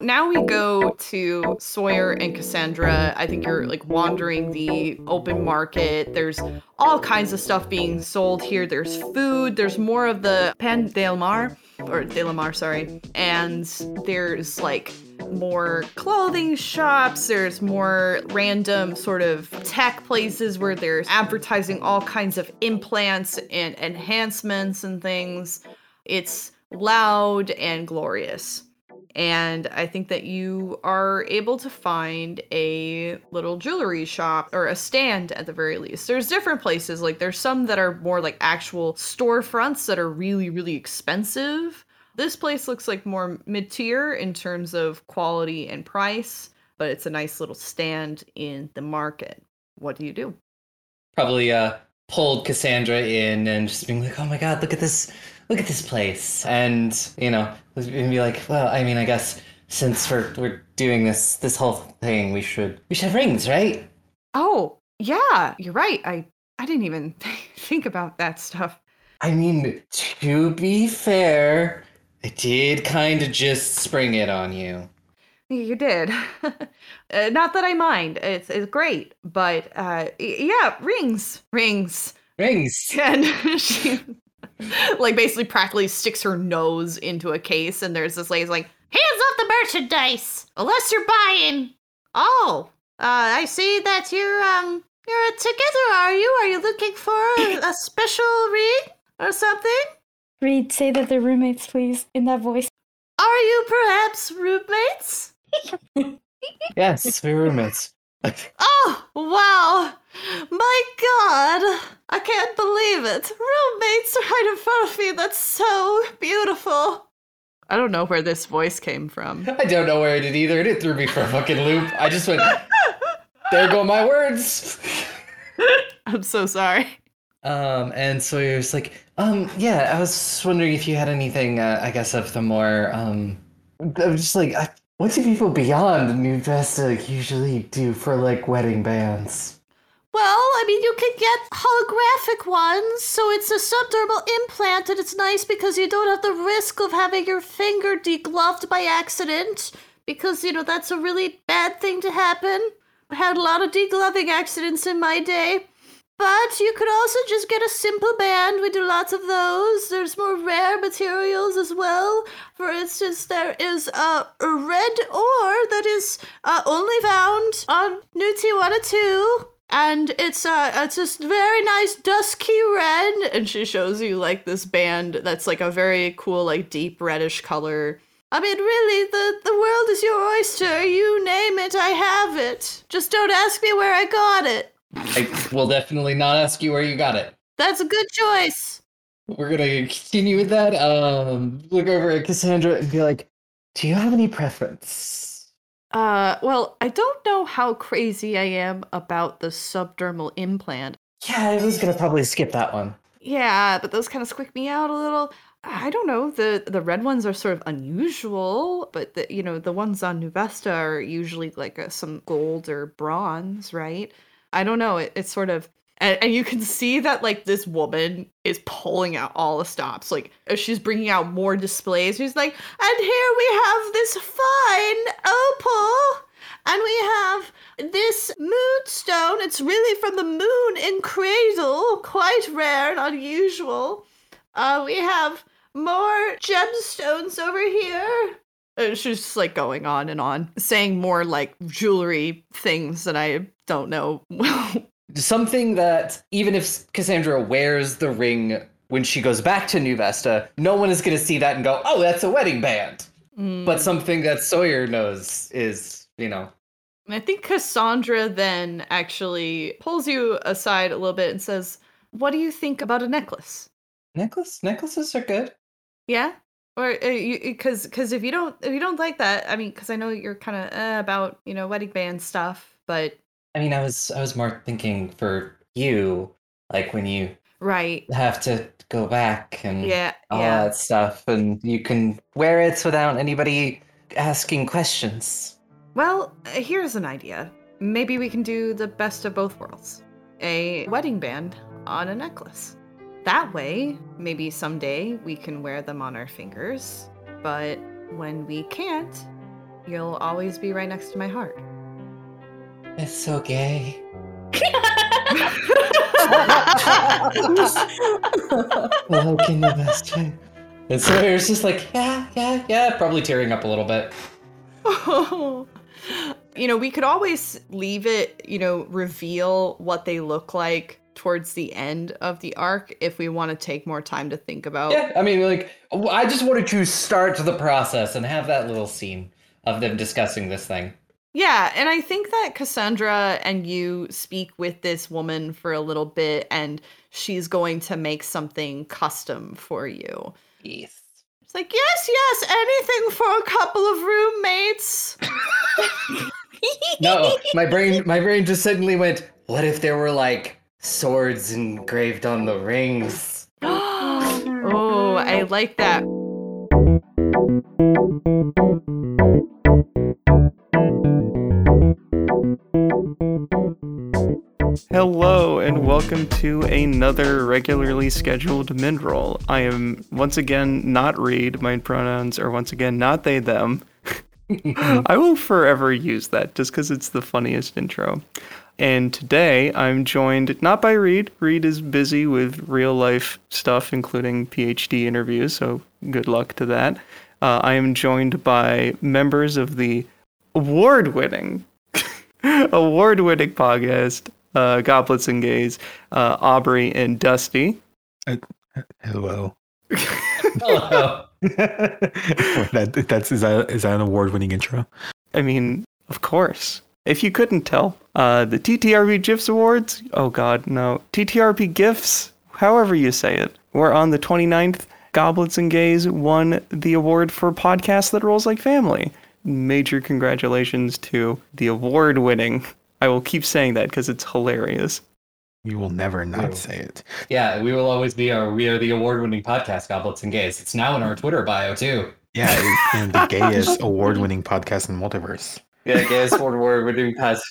Now we go to Sawyer and Cassandra. I think you're like wandering the open market. There's all kinds of stuff being sold here. There's food. There's more of the Pan del Mar, or De Mar, sorry. And there's like more clothing shops. There's more random sort of tech places where there's advertising all kinds of implants and enhancements and things. It's loud and glorious. And I think that you are able to find a little jewelry shop or a stand at the very least. There's different places, like there's some that are more like actual storefronts that are really, really expensive. This place looks like more mid tier in terms of quality and price, but it's a nice little stand in the market. What do you do? Probably uh pulled Cassandra in and just being like, "Oh my god, look at this! Look at this place!" And you know, and be like, "Well, I mean, I guess since we're we're doing this this whole thing, we should we should have rings, right?" Oh, yeah, you're right. I I didn't even think about that stuff. I mean, to be fair, I did kind of just spring it on you. You did. uh, not that I mind. It's it's great, but uh yeah, rings, rings. Rings. And she like basically practically sticks her nose into a case and there's this lady's like, "Hands off the merchandise unless you're buying." Oh, Uh, I see that you're um you're together. Are you? Are you looking for a special read or something? Reed, say that they're roommates, please, in that voice. Are you perhaps roommates? Yes, we're roommates. Oh, wow. My god. I can't believe it. Roommates right in front of me. That's so beautiful. I don't know where this voice came from. I don't know where it did either. It threw me for a fucking loop. I just went, there go my words. I'm so sorry. Um, and Sawyer's like, um, yeah, I was wondering if you had anything, uh, I guess, of the more, um, I'm just like, I, what do people beyond New Vesta usually do for like wedding bands? Well, I mean, you can get holographic ones, so it's a subdermal implant, and it's nice because you don't have the risk of having your finger degloved by accident, because, you know, that's a really bad thing to happen. I had a lot of degloving accidents in my day. But you could also just get a simple band. We do lots of those. There's more rare materials as well. For instance, there is a red ore that is uh, only found on New Tijuana 2 and it's uh it's this very nice dusky red and she shows you like this band that's like a very cool like deep reddish color i mean really the the world is your oyster you name it i have it just don't ask me where i got it I will definitely not ask you where you got it. that's a good choice We're gonna continue with that. Um, look over at Cassandra and be like, do you have any preference? uh well i don't know how crazy i am about the subdermal implant Yeah, I was gonna probably skip that one. Yeah, but those kind of squick me out a little. I don't know. The the red ones are sort of unusual, but the you know the ones on New Vesta are usually like a, some gold or bronze, right? I don't know. It, it's sort of and, and you can see that like this woman is pulling out all the stops. Like she's bringing out more displays. She's like, and here we have this fine opal. And we have this moonstone. It's really from the moon in Cradle, quite rare and unusual. Uh, we have more gemstones over here. And she's just like going on and on, saying more like jewelry things that I don't know. Something that even if Cassandra wears the ring when she goes back to New Vesta, no one is gonna see that and go, "Oh, that's a wedding band." Mm. But something that Sawyer knows is, you know, I think Cassandra then actually pulls you aside a little bit and says, "What do you think about a necklace?" necklace. Necklaces are good. Yeah, or because because if you don't if you don't like that, I mean, because I know you're kind of uh, about you know wedding band stuff, but I mean, I was I was more thinking for you, like when you right, have to go back and yeah, all yeah. that stuff, and you can wear it without anybody asking questions. Well, uh, here's an idea. Maybe we can do the best of both worlds: a wedding band on a necklace. That way, maybe someday we can wear them on our fingers, but when we can't, you'll always be right next to my heart. It's so gay. Well, can the best way. And Sawyer's just like, yeah, yeah, yeah, probably tearing up a little bit. you know, we could always leave it, you know, reveal what they look like towards the end of the arc if we want to take more time to think about. Yeah, I mean, like, I just wanted to start the process and have that little scene of them discussing this thing. Yeah, and I think that Cassandra and you speak with this woman for a little bit and she's going to make something custom for you. Yes. It's like, yes, yes, anything for a couple of roommates. No, my brain, my brain just suddenly went. What if there were like swords engraved on the rings? oh, I like that. Hello and welcome to another regularly scheduled Mindroll. I am once again not Reed. My pronouns are once again not they them. I will forever use that just because it's the funniest intro. And today I'm joined not by Reed. Reed is busy with real life stuff, including PhD interviews, so good luck to that. Uh, I am joined by members of the award winning award-winning podcast, uh, Goblets and Gays, uh, Aubrey and Dusty. Hello. Hello. that, that's is that is that an award-winning intro? I mean, of course. If you couldn't tell, uh, the TTRP GIFs Awards, oh god, no. TTRP GIFs, however you say it, were on the 29th. Goblets and Gays won the award for podcast that rolls like family. Major congratulations to the award winning. I will keep saying that because it's hilarious. You will never not Ew. say it. yeah, we will always be our we are the award-winning podcast, Goblets and Gays. It's now in our Twitter bio too. Yeah, and the gayest award-winning podcast in multiverse. Yeah, guess what we're doing podcast.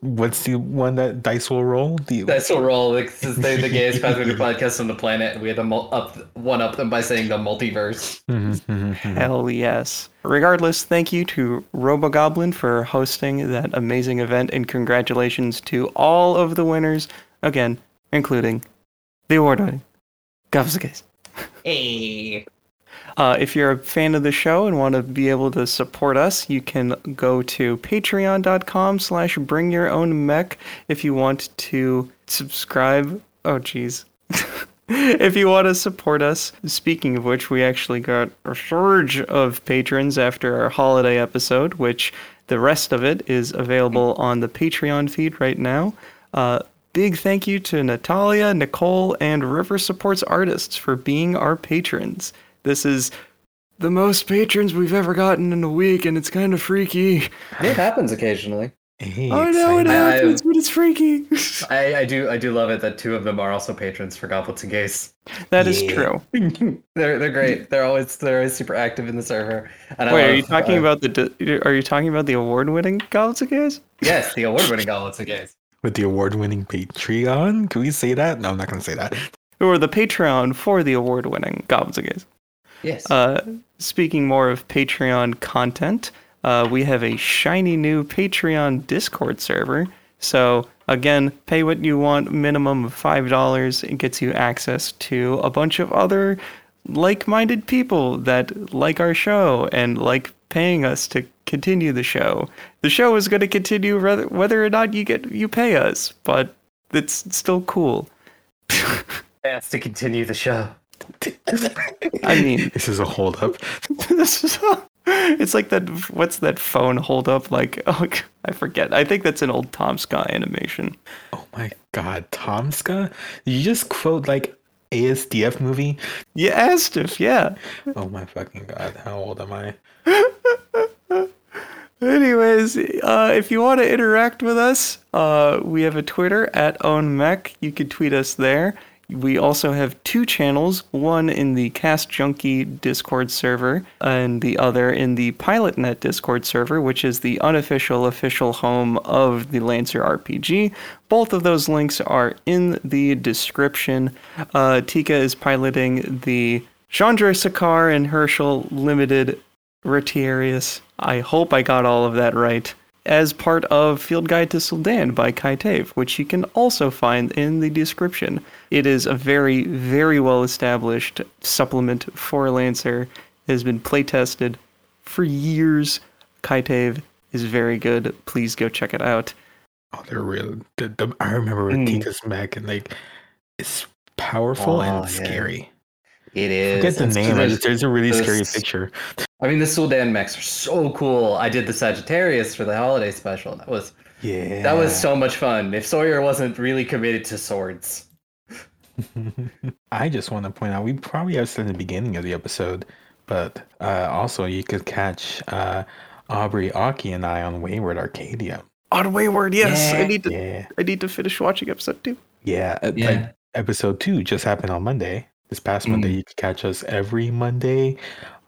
What's the one that dice will roll? The That's a roll. Like, this is the, the gayest podcast podcast on the planet, and we had to mul- up one up them by saying the multiverse. Mhm, mhm, mhm. Hell yes. Regardless, thank you to RoboGoblin for hosting that amazing event, and congratulations to all of the winners, again, including the award winning Goblins and Gays. Hey. Uh, if you're a fan of the show and want to be able to support us, you can go to patreon.com slash bring your own mech if you want to subscribe. Oh, geez. if you want to support us, speaking of which, we actually got a surge of patrons after our holiday episode, which the rest of it is available on the Patreon feed right now. Uh, big thank you to Natalia, Nicole, and River Supports Artists for being our patrons. This is the most patrons we've ever gotten in a week, and it's kind of freaky. It happens occasionally. Hey, I know it exciting. I- happens, but it's freaky. I, I do I do love it that two of them are also patrons for Goblets and Gays. that is Yeah. true. they're they're great. They're always they're always super active in the server. And I Wait, are you talking uh, about the are you talking about the award-winning Goblins and Gays? yes the award-winning Goblets and Gays? With the award-winning Patreon, can we say that? No, I'm not going to say that. Or the Patreon for the award-winning Goblins and Gays? Yes. Uh, speaking more of Patreon content, uh, we have a shiny new Patreon Discord server. So again, pay what you want, minimum of five dollars. It gets you access to a bunch of other like-minded people that like our show and like paying us to continue the show. The show is going to continue whether whether or not you get you pay us, but it's still cool. Yes, to continue the show. I mean, This is a holdup. this is it's like that what's that phone hold up like oh i forget i think that's an old tom scott animation Oh my god, Tomska? You just quote like ASDF movie? asked if yeah Oh my fucking god, how old am I? anyways uh, if you want to interact with us uh, we have a twitter at ownmech you could tweet us there we also have two channels one in the cast junkie discord server and the other in the pilotnet discord server which is the unofficial official home of the lancer rpg both of those links are in the description uh, tika is piloting the chandra sakar and herschel limited Retiarius. I hope I got all of that right. As part of Field Guide to Suldan by Kaitave, which you can also find in the description. It is a very, very well established supplement for Lancer. It has been playtested for years. Kaitave is very good. Please go check it out. Oh, they're real. The, the, I remember Mm. Tika's mech and like it's powerful Oh, and yeah. scary. It is. Forget the It's- name. I there's- there's a really scary picture. I mean, the Suldan mechs are so cool. I did the Sagittarius for the holiday special. That was Yeah. that was so much fun. If Sawyer wasn't really committed to swords, I just want to point out we probably have said in the beginning of the episode, but uh, also you could catch uh, Aubrey, Aki, and I on Wayward Arcadium. On Wayward, yes. I need to Yeah, I need to finish watching episode two. yeah. uh, Yeah. Like episode two just happened on Monday. This past Monday, Mm. you can catch us every Monday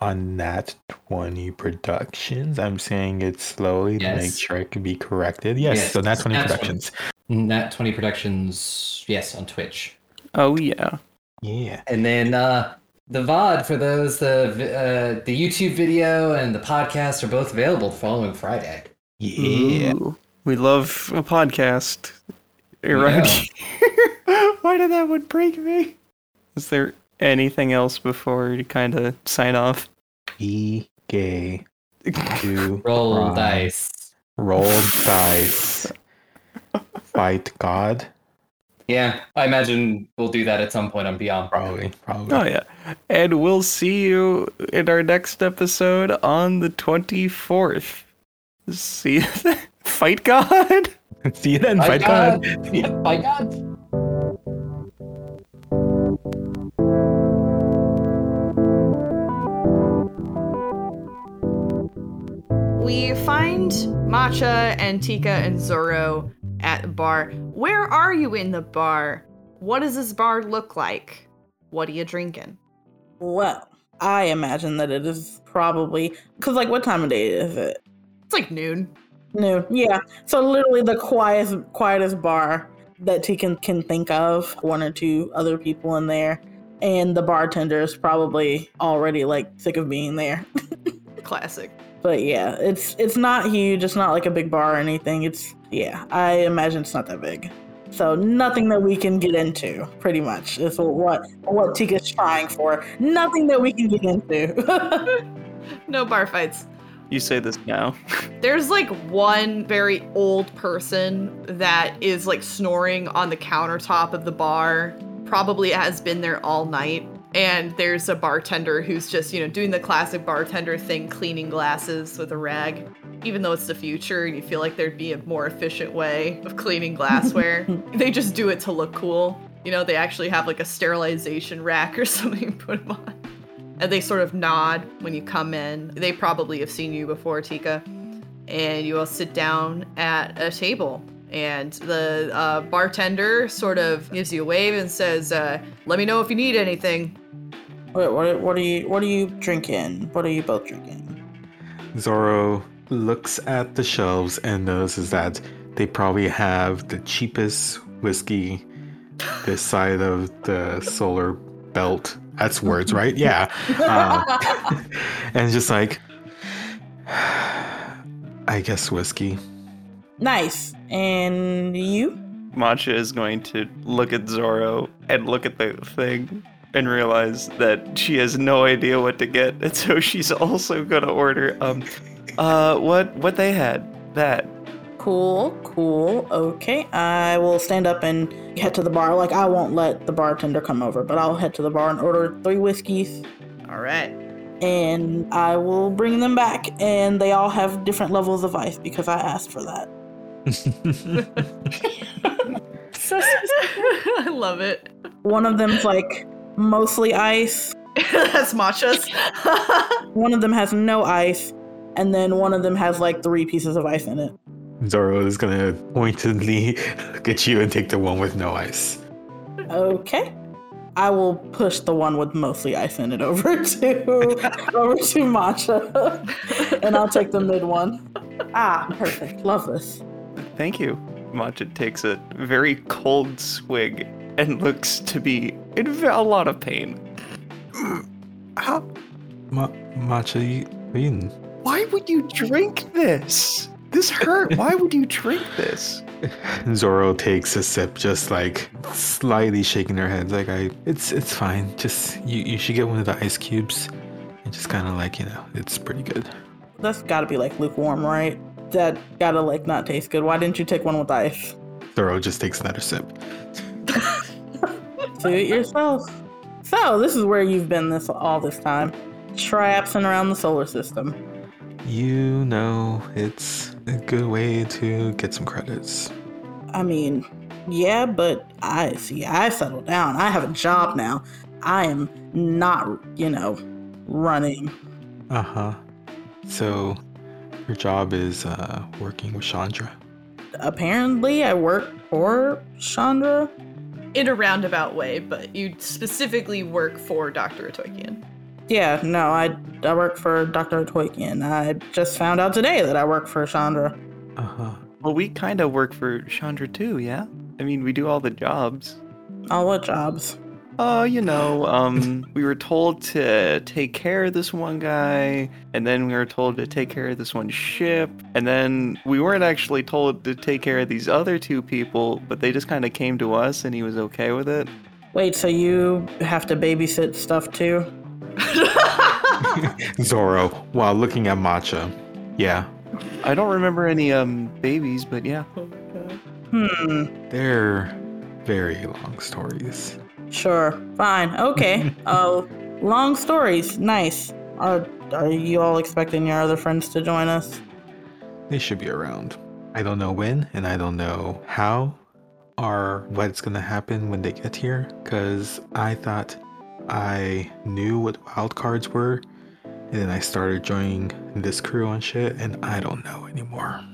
on Nat Twenty Productions. I'm saying it slowly to make sure I can be corrected. Yes, Yes, so Nat Twenty Nat 20. Productions. Nat Twenty Productions, yes, on Twitch. Oh yeah. Yeah. And then uh, the VOD for those, the uh, the YouTube video and the podcast are both available the following Friday. Yeah. Ooh, we love a podcast around Yeah. here. Why did that one break me? Is there anything else before you kind of sign off? Be gay. Do Roll crime. dice. Roll dice. Fight God. Yeah, I imagine we'll do that at some point on Beyond. Probably. Probably. Oh yeah. And we'll see you in our next episode on the 24th. See you then. Fight God. See you then. By Fight God. God. Yeah, by God. We find Matcha and Tika and Zoro at the bar. Where are you in the bar? What does this bar look like? What are you drinking? Well, I imagine that it is probably because, like, what time of day is it? It's like noon. No, yeah. So literally the quietest, quietest bar that Tika can can think of. One or two other people in there, and the bartender is probably already like sick of being there. Classic. But yeah, it's it's not huge. It's not like a big bar or anything. It's yeah. I imagine it's not that big. So nothing that we can get into, pretty much, is what what Tika's trying for. Nothing that we can get into. No bar fights. You say this now. There's like one very old person that is like snoring on the countertop of the bar. Probably has been there all night. And there's a bartender who's just, you know, doing the classic bartender thing, cleaning glasses with a rag. Even though it's the future and you feel like there'd be a more efficient way of cleaning glassware, they just do it to look cool. You know, they actually have like a sterilization rack or something put them on. And they sort of nod when you come in. They probably have seen you before, Tika. And you all sit down at a table. And the uh, bartender sort of gives you a wave and says, uh, "Let me know if you need anything." what, what what are you what are you drinking? What are you both drinking? Zoro looks at the shelves and notices that they probably have the cheapest whiskey this side of the solar belt. That's words, right? Yeah. Um, and just like, I guess whiskey. Nice. And you? Matcha is going to look at Zoro and look at the thing and realize that she has no idea what to get, and so she's also gonna order um uh what what they had that Cool, cool. Okay, I will stand up and head to the bar. Like I won't let the bartender come over, but I'll head to the bar and order three whiskeys, All right. and I will bring them back. And they all have different levels of ice because I asked for that. So, I love it. One of them's like mostly ice. That's matchas. One of them has no ice, and then one of them has like three pieces of ice in it. Zoro is gonna pointedly look at you and take the one with no ice. Okay. I will push the one with mostly ice in it over to over to Matcha, and I'll take the mid one. Ah, perfect. Love this. Thank you. Matcha takes a very cold swig and looks to be in a lot of pain. How? Ma- matcha, you, you Why would you drink this? This hurt. Why would you drink this? Zoro takes a sip, just like slightly shaking her head, like I, it's it's fine. Just you, you should get one of the ice cubes, and just kind of like you know, it's pretty good. That's got to be like lukewarm, right? That gotta like not taste good. Why didn't you take one with ice? Zoro just takes another sip. Do it yourself. So this is where you've been this all this time, traipsing around the solar system. You know, it's a good way to get some credits. I mean, yeah, but I see. I settled down. I have a job now. I am not, you know, running. Uh huh. So, your job is uh, working with Chandra. Apparently, I work for Chandra. In a roundabout way, but you specifically work for Dr. Atokian. Yeah, no, I I work for Dr. Toykian. I just found out today that I work for Chandra. Uh huh. Well, we kind of work for Chandra too, yeah? I mean, we do all the jobs. All what jobs? Oh, you know, um, we were told to take care of this one guy, and then we were told to take care of this one ship, and then we weren't actually told to take care of these other two people, but they just kind of came to us and he was okay with it. Wait, so you have to babysit stuff too? Zoro, while looking at Matcha. Yeah. I don't remember any um babies, but yeah. Hmm. They're very long stories. Sure. Fine. Okay. uh, long stories. Nice. Are Are you all expecting your other friends to join us? They should be around. I don't know when, and I don't know how or what's gonna happen when they get here. Cause I thought I knew what wild cards were, and then I started joining this crew and shit, and I don't know anymore.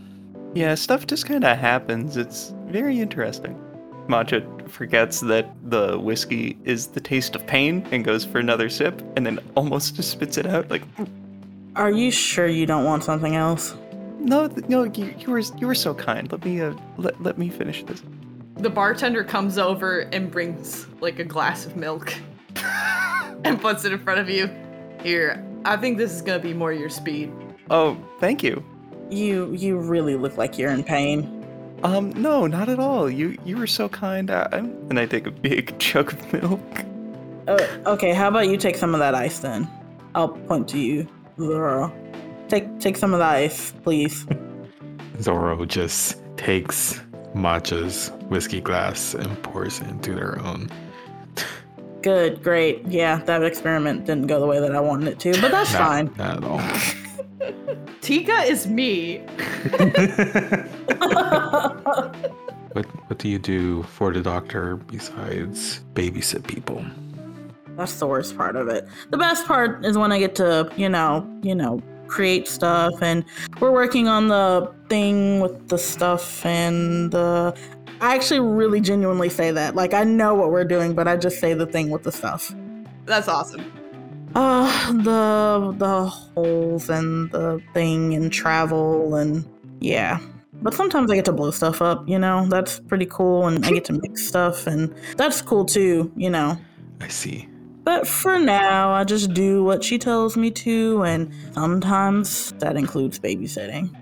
Yeah, stuff just kind of happens. It's very interesting. Matcha forgets that the whiskey is the taste of pain and goes for another sip and then almost just spits it out like, Are you sure you don't want something else? no, no, you, you were you were so kind. Let me uh, let, let me finish this. The bartender comes over and brings like a glass of milk and puts it in front of you. Here, I think this is gonna be more your speed. Oh, thank you. You You really look like you're in pain. Um, no, not at all. You you were so kind. I, I'm, and I take a big chug of milk. Uh, okay. How about you take some of that ice then? I'll point to you, Zoro. Take Take some of that ice, please. Zoro just takes Matcha's whiskey glass and pours it into their own. Good. Great. Yeah, that experiment didn't go the way that I wanted it to, but that's Not- fine. Not at all. Tika is me. What What do you do for the doctor besides babysit people? That's the worst part of it. The best part is when I get to, you know, you know, create stuff and we're working on the thing with the stuff and the I actually really genuinely say that. Like I know what we're doing, but I just say the thing with the stuff. That's awesome. Uh the the holes and the thing and travel and yeah. But sometimes I get to blow stuff up, you know. That's pretty cool and I get to mix stuff and that's cool too, you know. I see. But for now, I just do what she tells me to, and sometimes that includes babysitting.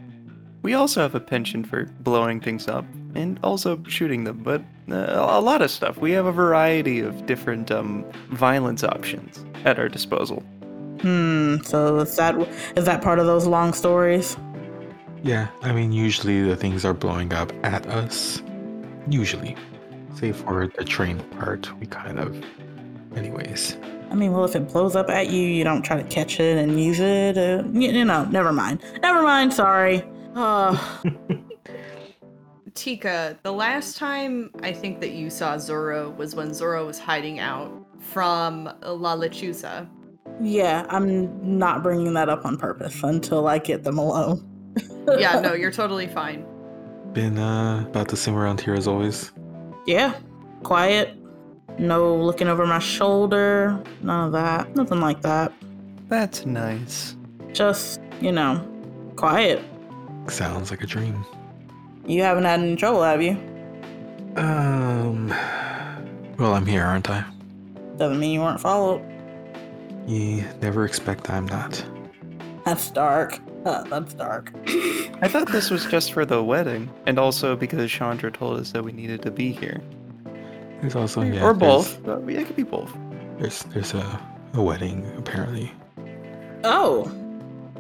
We also have a penchant for blowing things up and also shooting them, but uh, a lot of stuff. We have a variety of different um, violence options at our disposal. Hmm. So is that is that part of those long stories? Yeah, I mean, usually the things are blowing up at us. Usually. Save for the train part, we kind of. Anyways. I mean, well, if it blows up at you, you don't try to catch it and use it. Uh, you, you know, never mind. Never mind. Sorry. Uh, Tika, the last time I think that you saw Zoro was when Zoro was hiding out from La Lechuza. yeah, I'm not bringing that up on purpose until I get them alone. Yeah, no, you're totally fine. Been uh, about the same around here as always. Yeah, quiet. No looking over my shoulder. None of that. Nothing like that. That's nice. Just, you know, quiet. Sounds like a dream. You haven't had any trouble, have you? Um. Well, I'm here, aren't I? Doesn't mean you weren't followed. You never expect I'm not. That's dark. Uh, that's dark. I thought this was just for the wedding, and also because Chandra told us that we needed to be here. There's also yeah, or there's- both. But yeah, it could be both. There's there's a, a wedding apparently. Oh,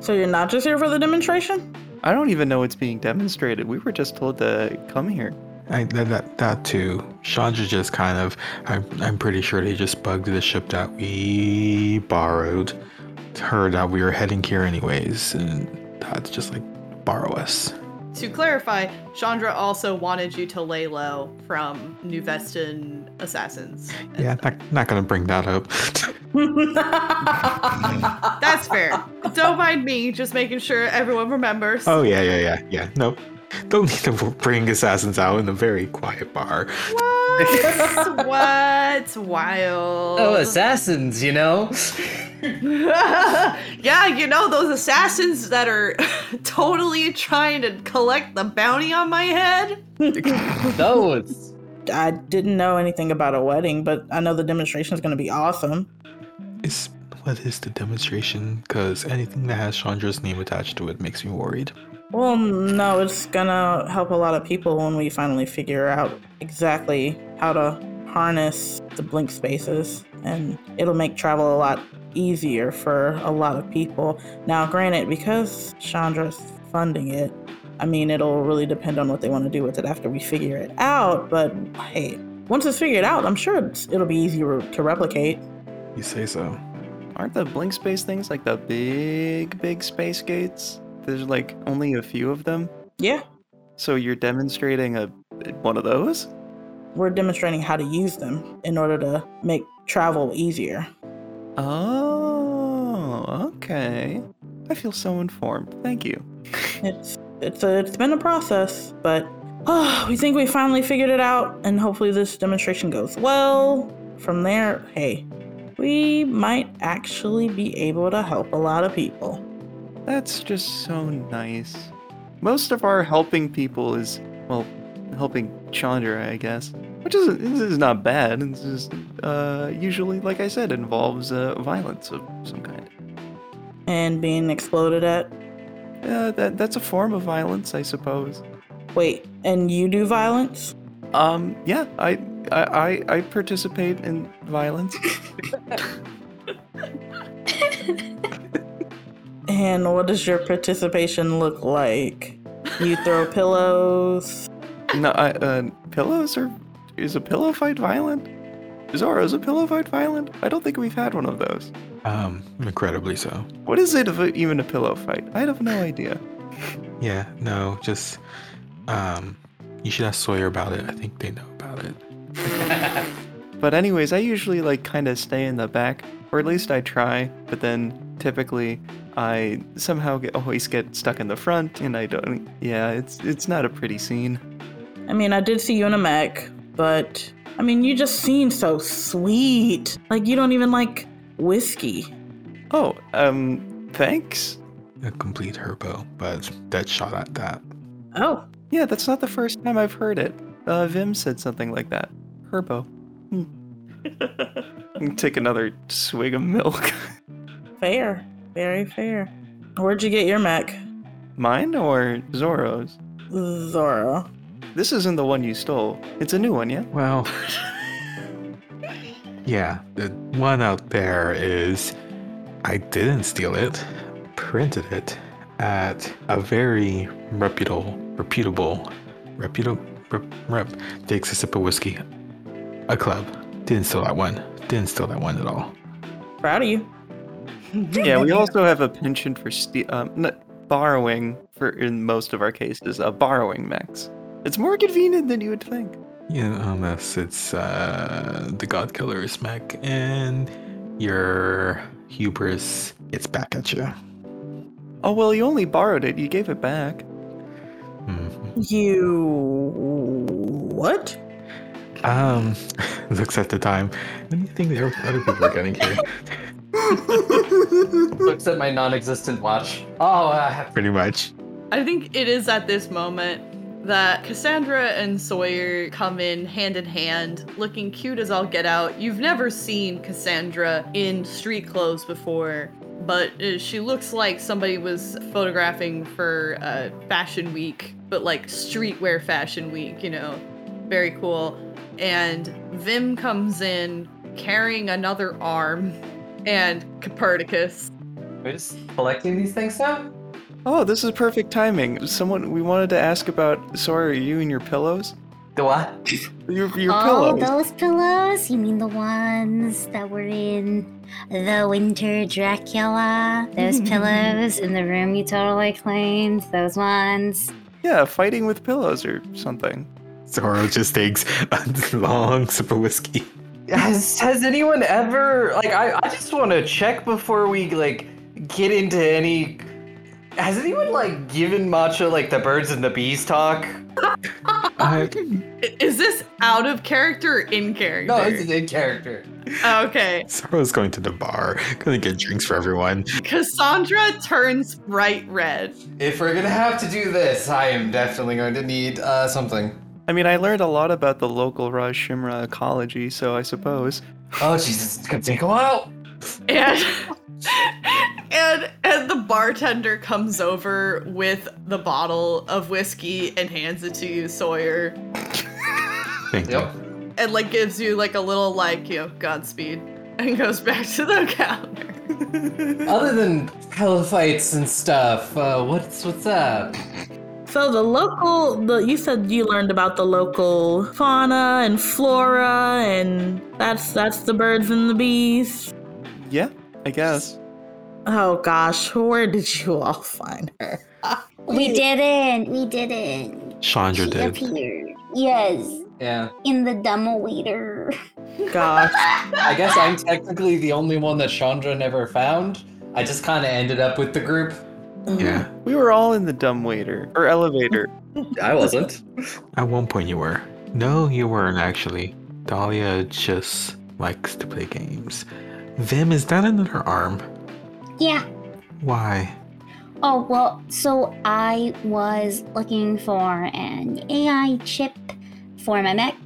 so you're not just here for the demonstration? I don't even know it's being demonstrated. We were just told to come here. I that that, that too. Chandra just kind of. I'm I'm pretty sure they just bugged the ship that we borrowed. Heard that we were heading here anyways, and that's just like borrow us. To clarify, Chandra also wanted you to lay low from New Vestan assassins. Yeah, not not gonna bring that up. That's fair. Don't mind me, just making sure everyone remembers. oh yeah yeah yeah yeah. Nope. Don't need to bring assassins out in a very quiet bar. What? what? Wild. Oh, assassins, you know? yeah, you know those assassins that are totally trying to collect the bounty on my head? Those. I didn't know anything about a wedding, but I know the demonstration is going to be awesome. Is what is the demonstration? Because anything that has Chandra's name attached to it makes me worried. Well, no, it's gonna help a lot of people when we finally figure out exactly how to harness the blink spaces, and it'll make travel a lot easier for a lot of people. Now, granted, because Chandra's funding it, I mean, it'll really depend on what they want to do with it after we figure it out. But hey, once it's figured out, I'm sure it's, it'll be easier to replicate. You say so. Aren't the blink space things like the big, big space gates? There's like only a few of them. Yeah, So you're demonstrating a one of those? we're demonstrating how to use them in order to make travel easier. Oh, okay. I feel so informed. Thank you. It's it's a, it's been a process, but oh, we think we finally figured it out, and hopefully this demonstration goes well. From there, hey, we might actually be able to help a lot of people. That's just so nice. Most of our helping people is, well, helping Chandra, I guess. Which is is not bad. It's just uh, usually, like I said, involves uh, violence of some kind. And being exploded at. Uh, that that's a form of violence, I suppose. Wait, and you do violence? Um, yeah, I I I, I participate in violence. And what does your participation look like? You throw pillows. no, I, uh, pillows are is a pillow fight violent? Zora, is a pillow fight violent? I don't think we've had one of those. Um, incredibly so. What is it of a, even a pillow fight? I have no idea. Yeah, no, just um, you should ask Sawyer about it. I think they know about it. But anyways, I usually like kind of stay in the back, or at least I try. But then typically I somehow get, always get stuck in the front, and I don't. Yeah, it's it's not a pretty scene. I mean, I did see you in a mech, but I mean, you just seem so sweet. Like you don't even like whiskey. Oh, um, thanks. A complete herbo, but dead shot at that. Oh, Yeah, that's not the first time I've heard it. Uh, Vim said something like that. Herbo. Hmm. Take another swig of milk. fair. Very fair. Where'd you get your mech? Mine or Zoro's? Zora. This isn't the one you stole. It's a new one, yeah? Well, yeah, the one out there is I didn't steal it, printed it at a very reputable, reputable, reputable, rep, rep, takes a sip of whiskey, a club. Didn't steal that one. Didn't steal that one at all. Proud of you. Yeah, we also have a penchant for ste- um, n- borrowing for in most of our cases, a borrowing mechs. It's more convenient than you would think. Yeah, unless it's uh, the God Killer's mech and your hubris gets back at you. Oh well, you only borrowed it. You gave it back. Mhm. You what? Um, looks at the time. What do you think the other people are getting here? Looks at my non-existent watch. Oh, uh, Pretty much. I think it is at this moment that Cassandra and Sawyer come in hand in hand, looking cute as all get out. You've never seen Cassandra in street clothes before, but uh, she looks like somebody was photographing for uh, Fashion Week, but like streetwear Fashion Week, you know. Very cool. And Vim comes in carrying another arm and Copernicus. we're just collecting these things now. Oh, this is perfect timing. Someone we wanted to ask about. Sorry, are you and your pillows? The what? Your your oh, pillows. those pillows? You mean the ones that were in the Winter Dracula? Those pillows in the room you totally claimed? Those ones? Yeah, fighting with pillows or something. Zoro just takes a long sip of whiskey. Has Has anyone ever like? I I just want to check before we like get into any. Has anyone like given Matcha like the birds and the bees talk? I, I- Is this out of character or in character? No, this is in character. Okay. Zoro's going to the bar, gonna get drinks for everyone. Cassandra turns bright red. If we're gonna have to do this, I am definitely going to need uh, something. I mean, I learned a lot about the local Raj Shimra ecology, so I suppose. Oh Jesus, it's gonna take a while. And and and the bartender comes over with the bottle of whiskey and hands it to you, Sawyer. Thank Yep. you. And like gives you like a little like, you know, Godspeed. And goes back to the counter. Other than hell fights and stuff, uh, what's what's up? So the local, the you said you learned about the local fauna and flora, and that's that's the birds and the bees. Yeah, I guess. Oh gosh, where did you all find her? We didn't. We didn't. Chandra She did. appeared. Yes. Yeah, In the demo waiter. Gosh, I guess I'm technically the only one that Chandra never found. I just kind of ended up with the group. Yeah. We were all in the dumb waiter or elevator. I wasn't. At one point you were. No, you weren't actually. Dahlia just likes to play games. Vim, is that another arm? Yeah. Why? Oh, well, so I was looking for an AI chip for my mech,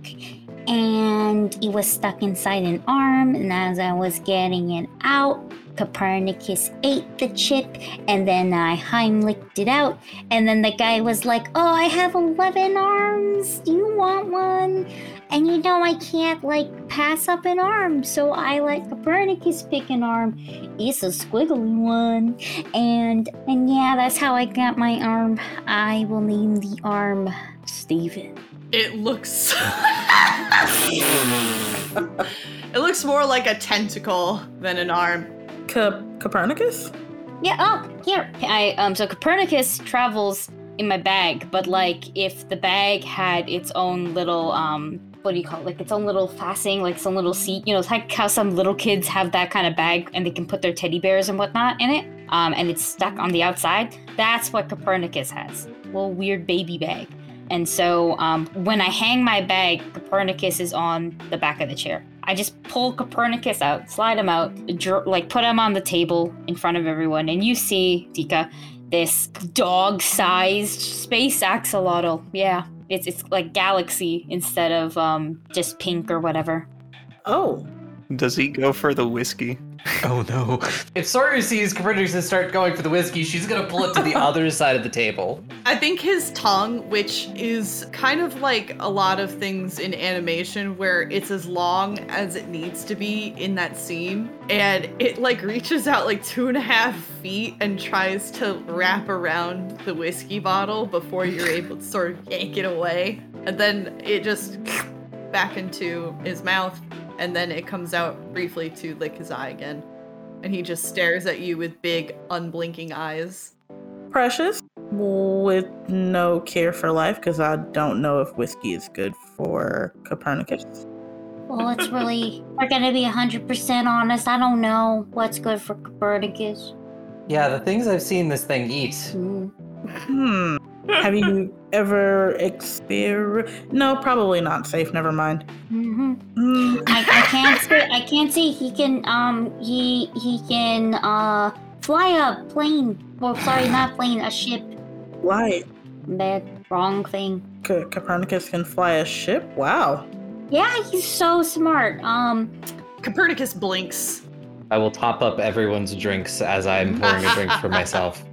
and it was stuck inside an arm. And as I was getting it out, Copernicus ate the chip, and then I Heimlicked it out. And then the guy was like, Oh, I have 11 arms. Do you want one? And you know, I can't like pass up an arm, so I let Copernicus pick an arm. It's a squiggly one. And and yeah, that's how I got my arm. I will name the arm Steven. It looks. it looks more like a tentacle than an arm. Co- Copernicus? Yeah, oh, here. I um so Copernicus travels in my bag, but like if the bag had its own little um what do you call it? Like its own little fastening, like some little seat. You know, it's like how some little kids have that kind of bag and they can put their teddy bears and whatnot in it. Um, and it's stuck on the outside. That's what Copernicus has. Little weird baby bag. And so um, when I hang my bag, Copernicus is on the back of the chair. I just pull Copernicus out, slide him out, like put him on the table in front of everyone, and you see, Tika, this dog-sized space axolotl. Yeah, it's it's like galaxy instead of um just pink or whatever. Oh, Does he go for the whiskey? Oh no. If Sawyer sees Copernicus start going for the whiskey, she's gonna pull it to the other side of the table. I think his tongue, which is kind of like a lot of things in animation where it's as long as it needs to be in that scene, and it like reaches out like two and a half feet and tries to wrap around the whiskey bottle before you're able to sort of yank it away. And then it just back into his mouth, and then it comes out briefly to lick his eye again. And he just stares at you with big, unblinking eyes. precious. With no care for life, because I don't know if whiskey is good for Copernicus. Well, it's really, we're gonna be 100% honest. I don't know what's good for Copernicus. Yeah, the things I've seen this thing eat. Mm. Hmm. Have you ever exper? No, probably not safe. Never mind. hmm Hmm. I, I can't say, I can't say he can, um, he, he can, uh, fly a plane. Well, sorry, not plane, a ship. Why? Bad, wrong thing. Co- Copernicus can fly a ship? Wow. Yeah, he's so smart. Um, Copernicus blinks. I will top up everyone's drinks as I'm pouring a drink for myself.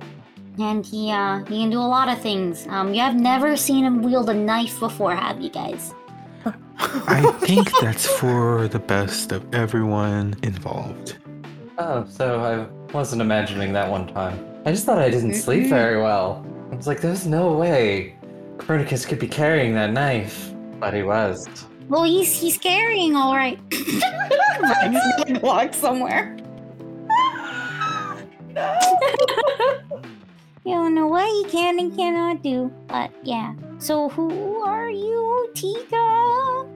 And he, uh, he can do a lot of things. Um, you have never seen him wield a knife before, have you guys? I think that's for the best of everyone involved. Oh, so I wasn't imagining that one time. I just thought I didn't sleep very well. I was like, there's no way Copernicus could be carrying that knife. But he was. Well, he's he's carrying all right. Walk somewhere. you don't know what he can and cannot do, but yeah. So who are you, Tika?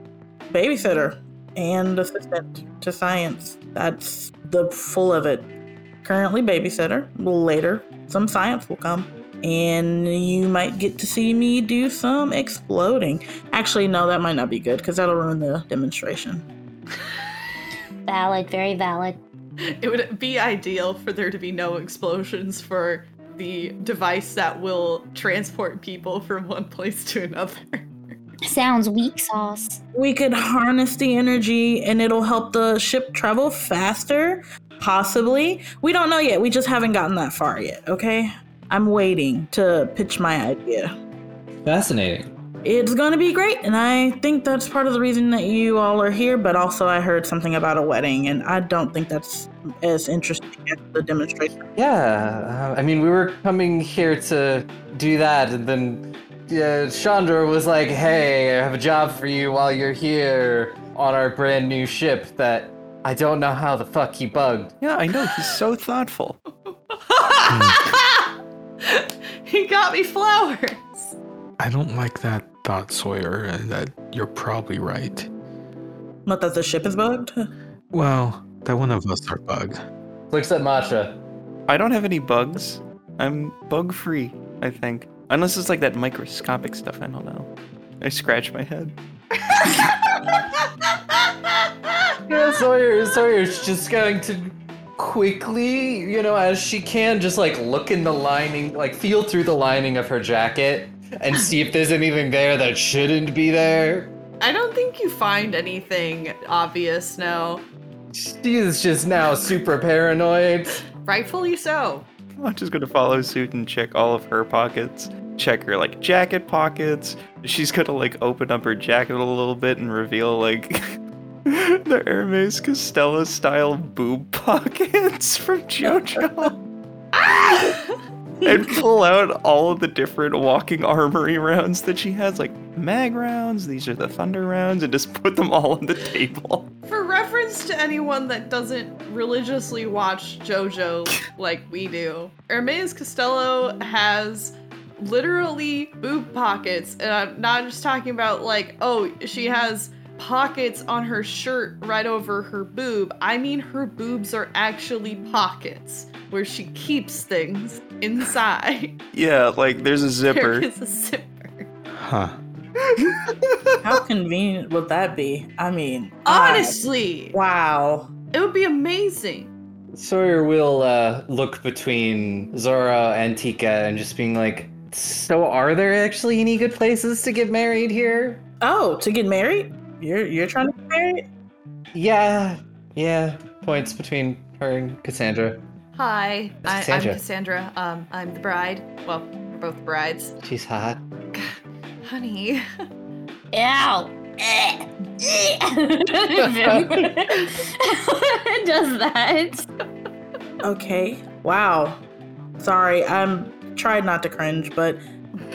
Babysitter and assistant to science. That's the full of it. Currently babysitter. Later, some science will come. And you might get to see me do some exploding. Actually, no, that might not be good because that'll ruin the demonstration. Valid, very valid. It would be ideal for there to be no explosions for the device that will transport people from one place to another. Sounds weak sauce. We could harness the energy and it'll help the ship travel faster. Possibly. We don't know yet. We just haven't gotten that far yet, okay? I'm waiting to pitch my idea. Fascinating. It's gonna be great, and I think that's part of the reason that you all are here. But also, I heard something about a wedding, and I don't think that's as interesting as the demonstration. Yeah, uh, I mean, we were coming here to do that, and then uh, Chandra was like, "Hey, I have a job for you while you're here on our brand new ship that I don't know how the fuck he bugged." Yeah, I know. He's so thoughtful. he got me flowers. I don't like that thought, Sawyer, that you're probably right. Not that the ship is bugged. Well, that one of us are bugged. Looks at Matcha. I don't have any bugs. I'm bug free, I think. Unless it's like that microscopic stuff, I don't know. I scratch my head. Yeah, Sawyer, Sawyer's just going to quickly, you know, as she can, just like look in the lining, like feel through the lining of her jacket and see if there's anything there that shouldn't be there. I don't think you find anything obvious, no. She is just now super paranoid. Rightfully so. I'm just gonna follow suit and check all of her pockets. Check her like jacket pockets. She's gonna like open up her jacket a little bit and reveal like the Hermes Costello style boob pockets from JoJo. And pull out all of the different walking armory rounds that she has, like mag rounds, these are the thunder rounds, and just put them all on the table. For reference to anyone that doesn't religiously watch JoJo like we do, Hermes Costello has literally boob pockets. And I'm not just talking about like, oh, she has pockets on her shirt right over her boob. I mean, her boobs are actually pockets where she keeps things inside. Yeah, like there's a zipper. is a zipper. Huh. How convenient would that be? I mean, I- Honestly, wow. it would be amazing. Sawyer will uh, look between Zora and Tika and just being like, so are there actually any good places to get married here? Oh, to get married? You're you're trying to get married? Yeah, yeah. Points between her and Cassandra. Hi, I, I'm Cassandra. Cassandra. Um, I'm the bride. Well, we're both brides. She's hot. Honey, Ow. Does that? Okay. Wow. Sorry, I'm tried not to cringe, but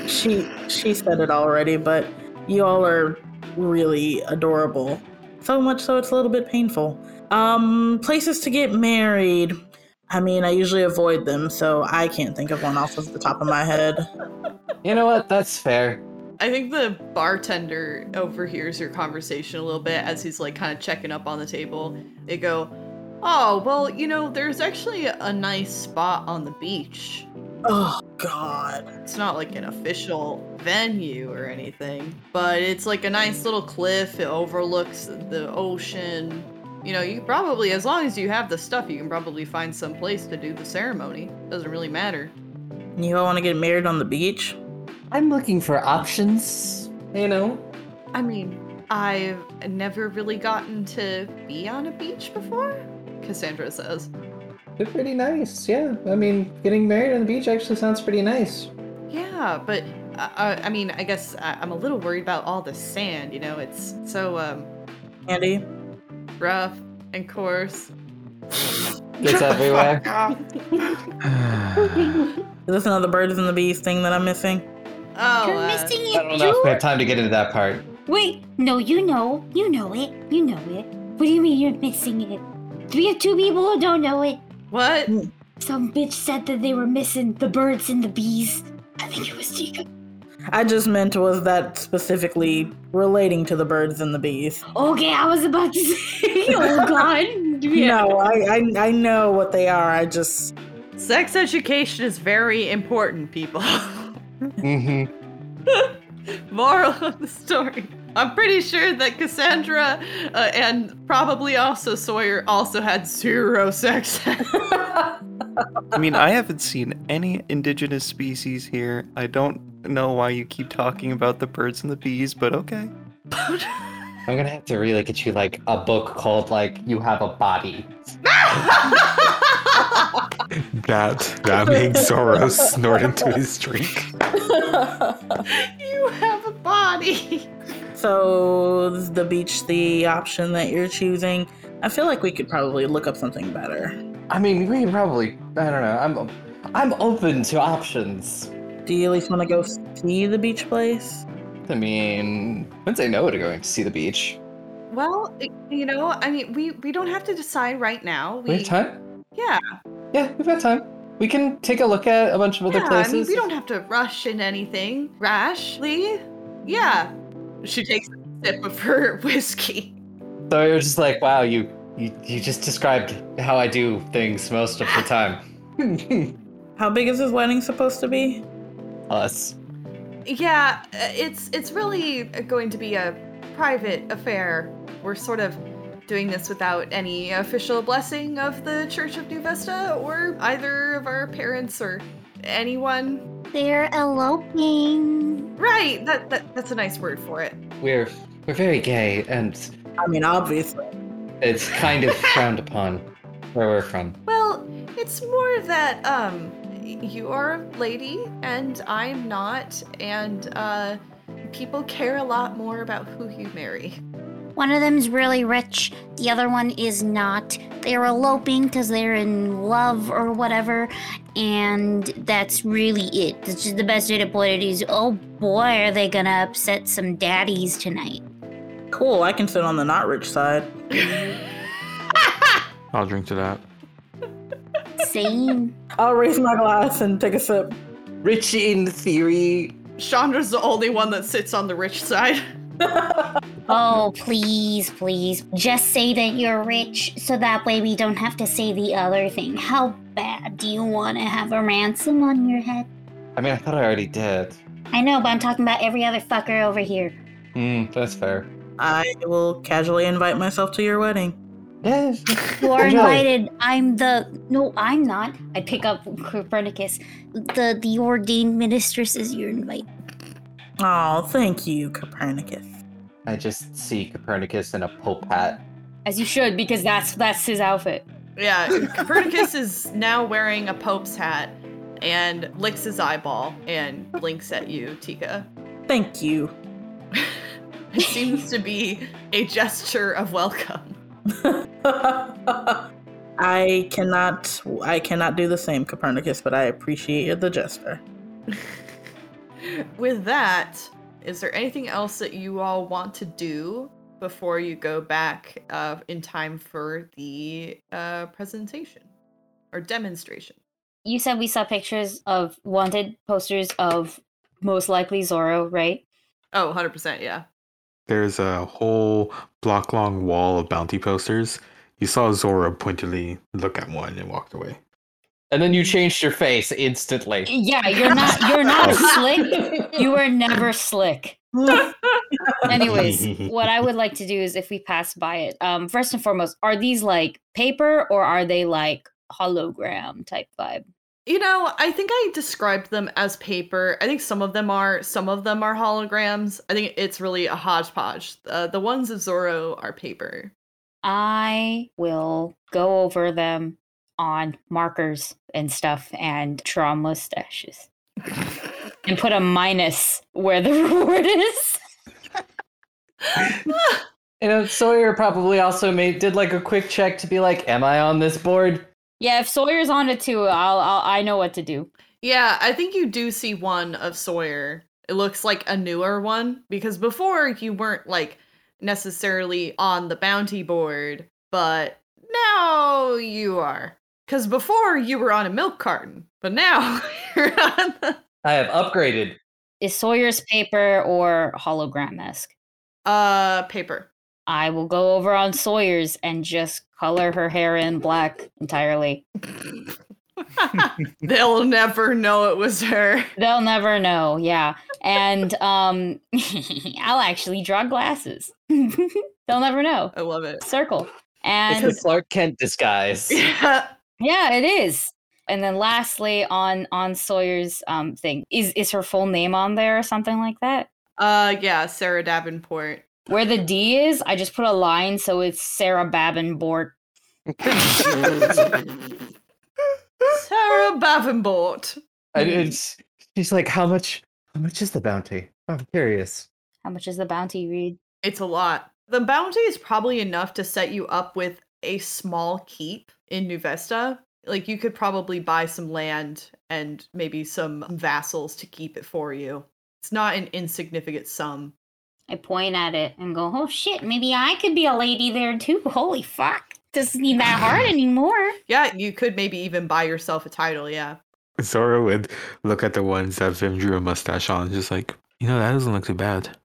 she she said it already, but you all are really adorable. So much so it's a little bit painful. Um places to get married. I mean, I usually avoid them, so I can't think of one off of the top of my head. You know what? That's fair. I think the bartender overhears your conversation a little bit as he's like kind of checking up on the table. They go, "Oh, well, you know, there's actually a nice spot on the beach. Oh god. It's not like an official venue or anything, but it's like a nice little cliff. It overlooks the ocean. You know, you probably, as long as you have the stuff, you can probably find some place to do the ceremony. Doesn't really matter. You all want to get married on the beach? I'm looking for options. You know. I mean, I've never really gotten to be on a beach before, Cassandra says. They're pretty nice. Yeah. I mean, getting married on the beach actually sounds pretty nice. Yeah, but uh, uh, I mean, I guess I- I'm a little worried about all the sand. You know, it's so um, Andy? Rough and coarse. It's everywhere. Is this another birds and the bees thing that I'm missing? Oh, You're uh, missing I it don't know if we have time to get into that part. Wait, no, you know. You know it. You know it. What do you mean you're missing it? Do we have two people who don't know it? what? Some bitch said that they were missing the birds and the bees. I think it was Tika. I just meant was that specifically relating to the birds and the bees. Okay, I was about to say, oh god. No, I, I I know what they are. I just Sex education is very important, people. Mm-hmm. Moral of the story. I'm pretty sure that Cassandra uh, and probably also Sawyer also had zero sex. I mean, I haven't seen any indigenous species here. I don't know why you keep talking about the birds and the bees, but okay. I'm gonna have to really get you like a book called like "You Have a Body." that that makes Zoro snort into his drink. you you have a body. So the beach the option that you're choosing? I feel like we could probably look up something better. I mean, we can probably. I don't know. I'm. I'm open to options. Do you at least want to go see the beach place? I mean, I wouldn't say no to going to see the beach. Well, you know, I mean, we we don't have to decide right now. We have time. Yeah, Yeah, we've got time. We can take a look at a bunch of other yeah. places. I mean, we don't have to rush in anything. rashly. Yeah. She takes a sip of her whiskey. So you're just like, wow, you, you, you just described how I do things most of the time. How big is this wedding supposed to be? Us. Yeah, uh, it's it's really going to be a private affair. We're sort of doing this without any official blessing of the Church of New Vesta or either of our parents or anyone. They're eloping. Right, that, that that's a nice word for it. We're we're very gay, and I mean, obviously. it's kind of frowned upon where we're from. Well, it's more that um you are a lady and I'm not and uh people care a lot more about who you marry. One of them's really rich, the other one is not. They're eloping because they're in love or whatever, and that's really it. That's just the best way to put it is, oh boy, are they gonna upset some daddies tonight. Cool, I can sit on the not rich side. I'll drink to that. Same. I'll raise my glass and take a sip. Rich in theory. Chandra's the only one that sits on the rich side. Oh, please, please. Just say that you're rich so that way we don't have to say the other thing. How bad do you want to have a ransom on your head? I mean, I thought I already did. I know, but I'm talking about every other fucker over here. Hmm, that's fair. I will casually invite myself to your wedding. Yeah. You are Enjoy. invited. I'm the no, I'm not. I pick up Copernicus. The the ordained mistress is your invite. Oh, thank you, Copernicus. I just see Copernicus in a pope hat. As you should, because that's that's his outfit. Yeah, Copernicus is now wearing a Pope's hat and licks his eyeball and blinks at you, Tika. Thank you. It seems to be a gesture of welcome. I cannot I cannot do the same, Copernicus, but I appreciate the gesture. With that, is there anything else that you all want to do before you go back uh, in time for the uh, presentation or demonstration? You said we saw pictures of wanted posters of most likely Zorro, right? Oh, 100%, yeah. There's a whole block long wall of bounty posters. You saw Zora pointedly look at one and walked away. And then you changed your face instantly. Yeah, you're not you're not slick. You were never slick. Anyways, what I would like to do is if we pass by it, um, first and foremost, are these like paper or are they like hologram type vibe? You know, I think I described them as paper. I think some of them are, some of them are holograms. I think it's really a hodgepodge. Uh, the ones of Zorro are paper. I will go over them on markers and stuff and draw mustaches. and put a minus where the reward is. You know, Sawyer probably also made did like a quick check to be like, "Am I on this board?" Yeah, if Sawyer's on it too, I'll, I'll I know what to do. Yeah, I think you do see one of Sawyer. It looks like a newer one because before you weren't like necessarily on the bounty board, but now you are. Because before you were on a milk carton, but now you're on the I have upgraded. Is Sawyer's paper or hologram esque? uh paper. I will go over on Sawyer's and just color her hair in black entirely. They'll never know it was her. They'll never know, yeah. And um I'll actually draw glasses. They'll never know. I love it. Circle. It's And a Clark Kent disguise. Yeah. yeah, it is. And then lastly on on Sawyer's um thing, is is her full name on there or something like that? Uh yeah, Sarah Davenport. Where the D is, I just put a line so it's Sarah Babinbort. Sarah Davenport. And it's she's like, "How much? How much is the bounty? I'm curious. How much is the bounty, Reed? It's a lot. The bounty is probably enough to set you up with a small keep in New Vesta. Like you could probably buy some land and maybe some vassals to keep it for you. It's not an insignificant sum. I point at it and go, oh shit, maybe I could be a lady there too. Holy fuck. Doesn't need that hard anymore. Yeah, you could maybe even buy yourself a title, yeah. Zoro would look at the ones that Vim drew a mustache on, just like, you know, that doesn't look too bad.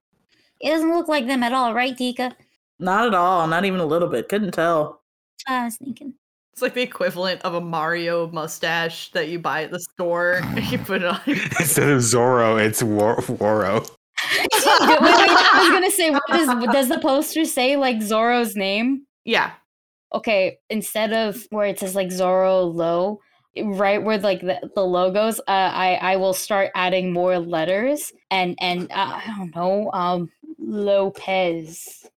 It doesn't look like them at all, right, Tika? Not at all. Not even a little bit. Couldn't tell. That's I was thinking. It's like the equivalent of a Mario mustache that you buy at the store and you put it on. Instead of Zoro, it's War- Woro. Wait, wait, I was gonna say, what does does the poster say like Zoro's name? yeah. Okay, instead of where it says like Zoro Low, right where like the, the logos, uh, I I will start adding more letters and and uh, I don't know, um, Lopez,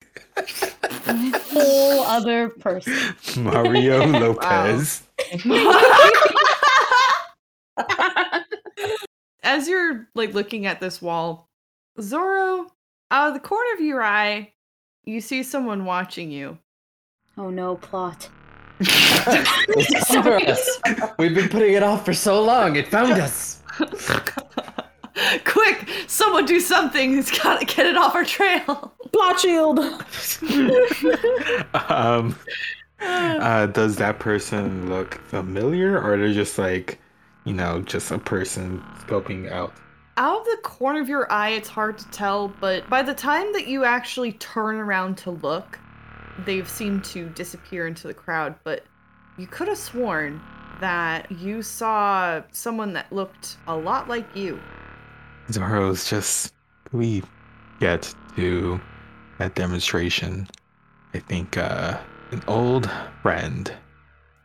whole other person. Mario Lopez. As you're like looking at this wall, Zoro, out of the corner of your eye, you see someone watching you. Oh no, plot. It's for us. We've been putting it off for so long. It found us. Quick, someone do something. It's gotta get it off our trail. Plot shield. um, uh, does that person look familiar, or they're just like, you know, just a person scoping out? Out of the corner of your eye, it's hard to tell, but by the time that you actually turn around to look, they've seemed to disappear into the crowd. But you could have sworn that you saw someone that looked a lot like you. Zoro's just. We get to that demonstration? I think uh, an old friend.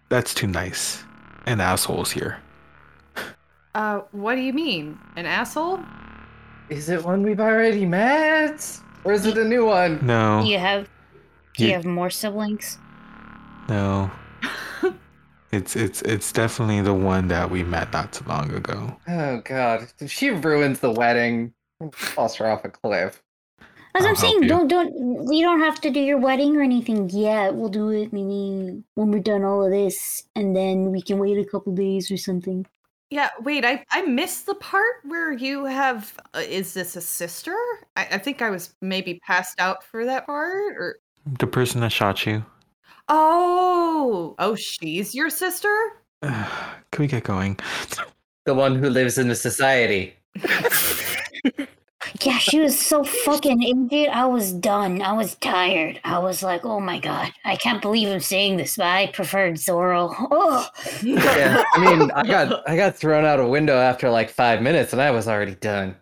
That's too nice. And assholes here. Uh, what do you mean? An asshole? Is it one we've already met? Or is it a new one? No, Do you have do you You- have more siblings? no. It's it's it's definitely the one that we met not too long ago. Oh god. If she ruins the wedding, I'll toss her off a cliff. As I'll I'm saying, you. don't don't you don't have to do your wedding or anything yet. We'll do it maybe when we're done all of this, and then we can wait a couple days or something. Yeah, wait, I, I missed the part where you have. Uh, is this a sister? I, I think I was maybe passed out for that part, or. The person that shot you. Oh! Oh, she's your sister? Can we get going? The one who lives in the society. Yeah, she was so fucking injured. I was done. I was tired. I was like, oh my god, I can't believe I'm saying this, but I preferred Zoro. Oh, Yeah, I mean, I got I got thrown out a window after like five minutes, and I was already done.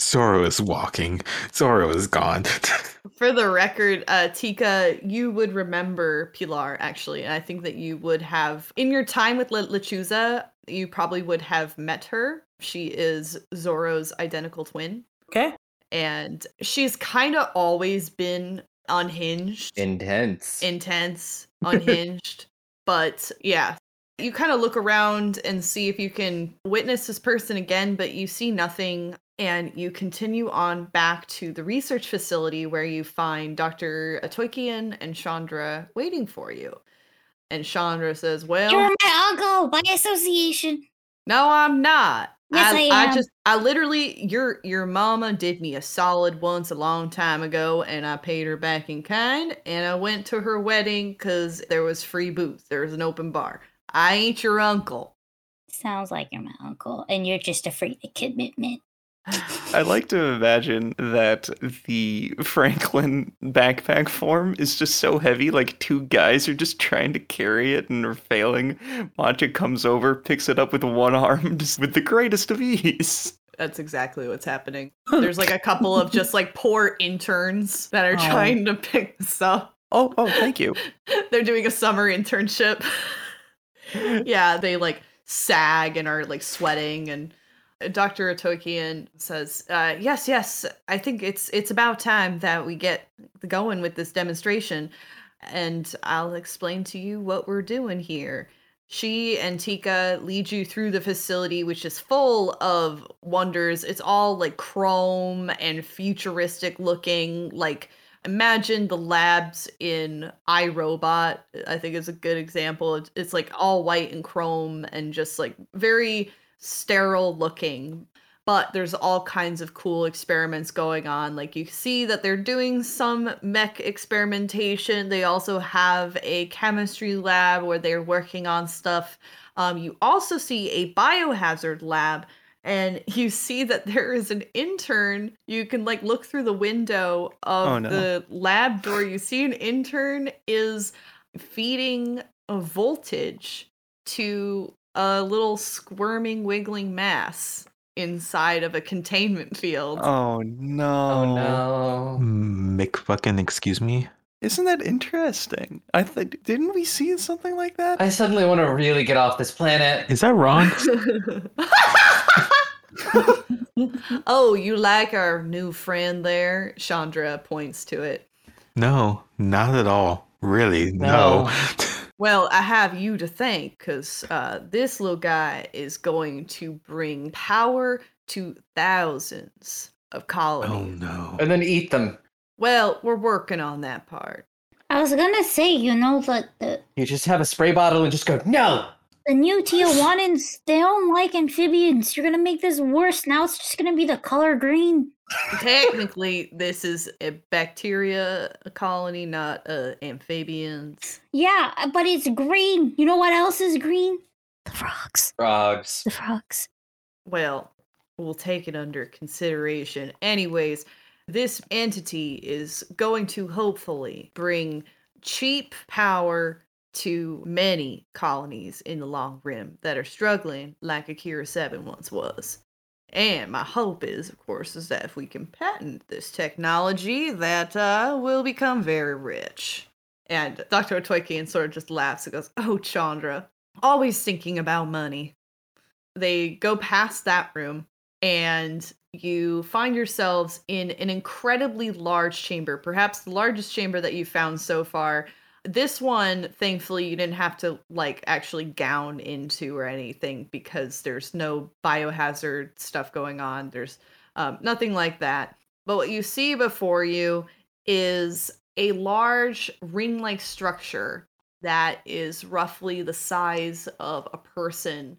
Zoro is walking. Zoro is gone. For the record, uh, Tika, you would remember Pilar, actually. And I think that you would have, in your time with Le- Lechuza, you probably would have met her. She is Zoro's identical twin. Okay. And she's kind of always been unhinged. Intense. intense, unhinged. but yeah, you kind of look around and see if you can witness this person again, but you see nothing. And you continue on back to the research facility where you find Dr. Atoikian and Chandra waiting for you. And Chandra says, Well, you're my uncle by association. no, I'm not. Yes, I am. just I literally your your mama did me a solid once a long time ago and I paid her back in kind and I went to her wedding cuz there was free booze. There was an open bar. I ain't your uncle. Sounds like you're my uncle, and you're just afraid of commitment. I like to imagine that the Franklin backpack form is just so heavy, like two guys are just trying to carry it and are failing. Matcha comes over, picks it up with one arm, just with the greatest of ease. That's exactly what's happening. There's like a couple of just like poor interns that are Oh. trying to pick this up. Oh, oh, thank you. They're doing a summer internship. yeah, they like sag and are like sweating and Dr. Atokian says, uh, "Yes, yes, I think it's it's about time that we get going with this demonstration, and I'll explain to you what we're doing here. She and Tika lead you through the facility, which is full of wonders. It's all like chrome and futuristic looking. Like, imagine the labs in iRobot, I think is a good example. It's, it's like all white and chrome and just like very sterile looking. But there's all kinds of cool experiments going on. Like, you see that they're doing some mech experimentation. They also have a chemistry lab where they're working on stuff. Um, you also see a biohazard lab and you see that there is an intern. You can like look through the window of Oh, no. the lab door. You see an intern is feeding a voltage to a little squirming, wiggling mass inside of a containment field. Oh no. Oh no. Mick fucking excuse me. Isn't that interesting? I think didn't we see something like that? I suddenly want to really get off this planet. Is that wrong? oh, you like our new friend there? Chandra points to it. no, not at all. Really, no. No. Well, I have you to thank because uh, this little guy is going to bring power to thousands of college. oh no. And then eat them. Well, we're working on that part. I was gonna say, you know, that the, You just have a spray bottle and just go, no! The new Tijuanans, they don't like amphibians. You're gonna make this worse. Now it's just gonna be the color green. Technically, this is a bacteria colony, not uh, amphibians. Yeah, but it's green. You know what else is green? The frogs. Frogs. The frogs. Well, we'll take it under consideration. Anyways, this entity is going to hopefully bring cheap power to many colonies in the long rim that are struggling like Akira 7 once was. And my hope is, of course, is that if we can patent this technology, that uh, we'll become very rich. And Dr. Otoikian sort of just laughs and goes, Oh, Chandra, always thinking about money they go past that room and you find yourselves in an incredibly large chamber, perhaps the largest chamber that you've found so far. This one, thankfully, you didn't have to like actually gown into or anything because there's no biohazard stuff going on. There's um, nothing like that. But what you see before you is a large ring like structure that is roughly the size of a person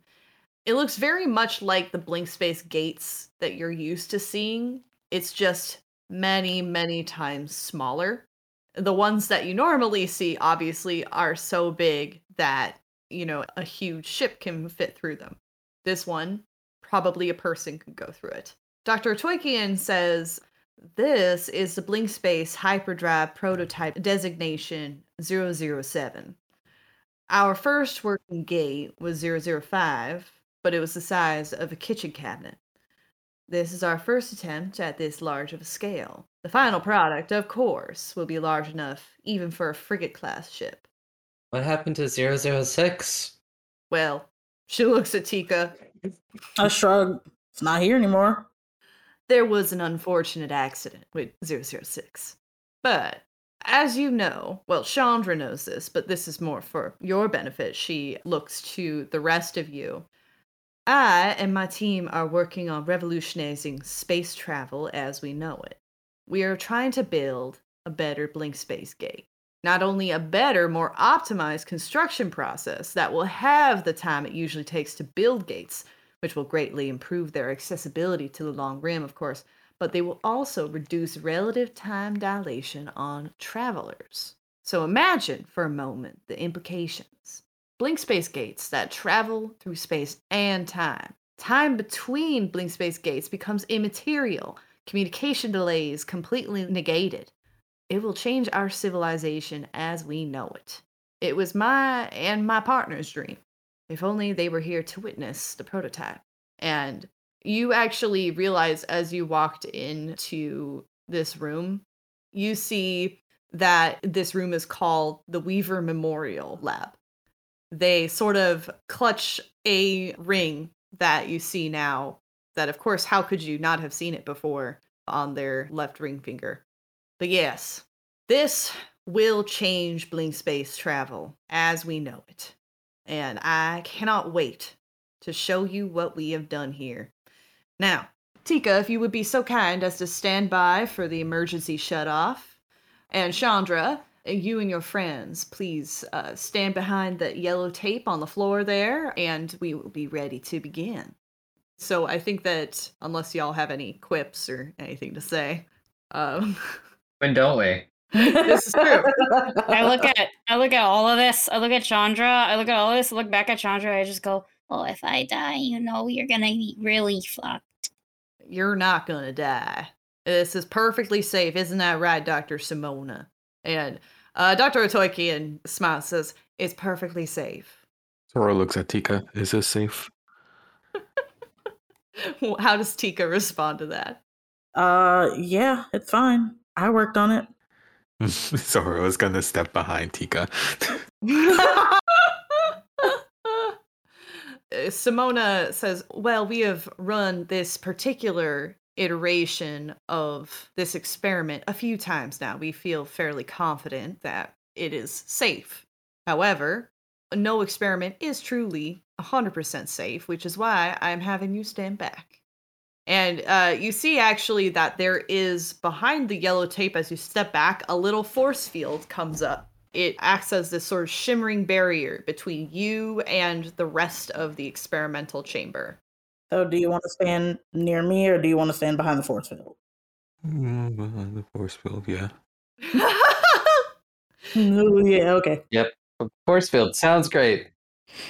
it looks very much like the blink space gates that you're used to seeing. It's just many, many times smaller. The ones that you normally see, obviously, are so big that, you know, a huge ship can fit through them. This one, probably a person could go through it. Dr. Toykian says this is the Blink Space Hyperdrive prototype designation 007. Our first working gate was 005, but it was the size of a kitchen cabinet. This is our first attempt at this large of a scale. The final product, of course, will be large enough even for a frigate class ship. What happened to 006? Well, she looks at Tika. I shrug. It's not here anymore. There was an unfortunate accident with 006. But as you know, well, Chandra knows this, but this is more for your benefit. She looks to the rest of you. I and my team are working on revolutionizing space travel as we know it. We are trying to build a better Blink Space Gate. Not only a better, more optimized construction process that will have the time it usually takes to build gates, which will greatly improve their accessibility to the long rim, of course, but they will also reduce relative time dilation on travelers. So imagine for a moment the implications. Blink space gates that travel through space and time. Time between blink space gates becomes immaterial. Communication delays completely negated. It will change our civilization as we know it. It was my and my partner's dream. If only they were here to witness the prototype. And you actually realize as you walked into this room, you see that this room is called the Weaver Memorial Lab. They sort of clutch a ring that you see now, that of course, how could you not have seen it before on their left ring finger? But yes, this will change Blink Space travel as we know it. and I cannot wait to show you what we have done here. Now, Tika, if you would be so kind as to stand by for the emergency shut off, and Chandra, you and your friends, please uh, stand behind the yellow tape on the floor there, and we will be ready to begin. So I think that unless y'all have any quips or anything to say, um, When don't we? this is true. I look at I look at all of this. I look at Chandra. I look at all this. I look back at Chandra. I just go, Well, if I die, you know you're gonna be really fucked. You're not gonna die. This is perfectly safe, isn't that right, Doctor Simona? And uh, Doctor Otoikian smiles, says, "It's perfectly safe." Zoro looks at Tika. Is this safe? How does Tika respond to that? Uh, yeah, it's fine. I worked on it. Zoro is gonna step behind Tika. Simona says, Well, we have run this particular iteration of this experiment a few times now. We feel fairly confident that it is safe. However, no experiment is truly 100% safe, which is why I'm having you stand back. And uh, you see actually that there is behind the yellow tape as you step back, a little force field comes up. It acts as this sort of shimmering barrier between you and the rest of the experimental chamber. So, do you want to stand near me or do you want to stand behind the force field? Mm, behind the force field, yeah. Ooh, yeah, okay. Yep. Force field sounds great.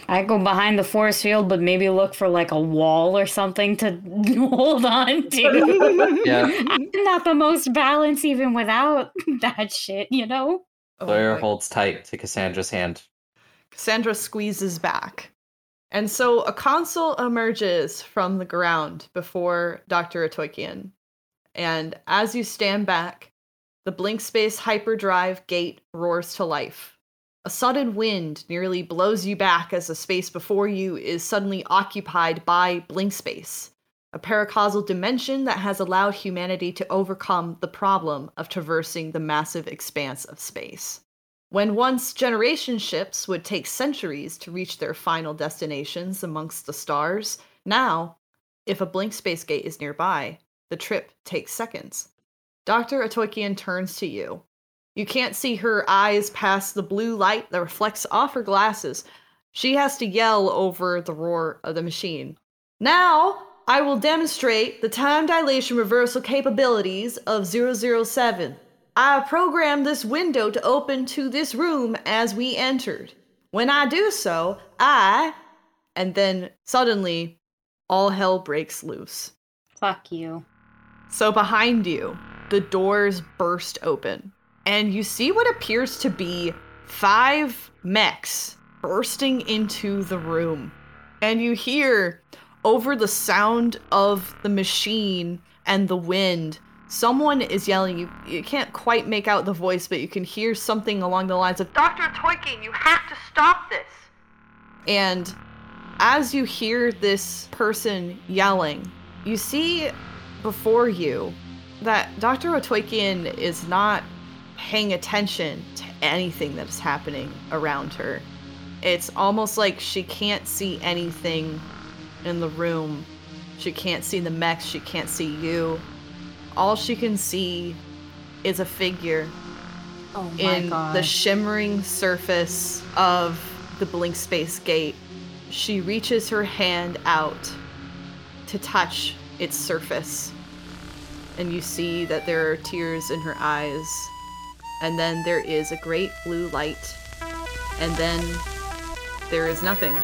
I go behind the force field, but maybe look for like a wall or something to hold on to. Yeah. I'm not the most balanced even without that shit, you know? Oh Sawyer holds tight to Cassandra's hand. Cassandra squeezes back. And so a console emerges from the ground before Dr. Atoikian. And as you stand back, the blink space hyperdrive gate roars to life. A sudden wind nearly blows you back as the space before you is suddenly occupied by blink space, a paracausal dimension that has allowed humanity to overcome the problem of traversing the massive expanse of space. When once generation ships would take centuries to reach their final destinations amongst the stars, now, if a blink space gate is nearby, the trip takes seconds. Dr. Atoikian turns to you. You can't see her eyes past the blue light that reflects off her glasses. She has to yell over the roar of the machine. Now, I will demonstrate the time dilation reversal capabilities of 007. I programmed this window to open to this room as we entered. When I do so, I. And then suddenly, all hell breaks loose. Fuck you. So behind you, the doors burst open, and you see what appears to be five mechs bursting into the room. And you hear over the sound of the machine and the wind, someone is yelling. You, you can't quite make out the voice, but you can hear something along the lines of Dr. Toykin, you have to stop this. And as you hear this person yelling, you see before you that Dr. Otoikian is not paying attention to anything that is happening around her. It's almost like she can't see anything in the room. She can't see the mechs, she can't see you. All she can see is a figure Oh my in god. the shimmering surface of the blink space gate. She reaches her hand out to touch its surface. And you see that there are tears in her eyes. And then there is a great blue light. And then there is nothing.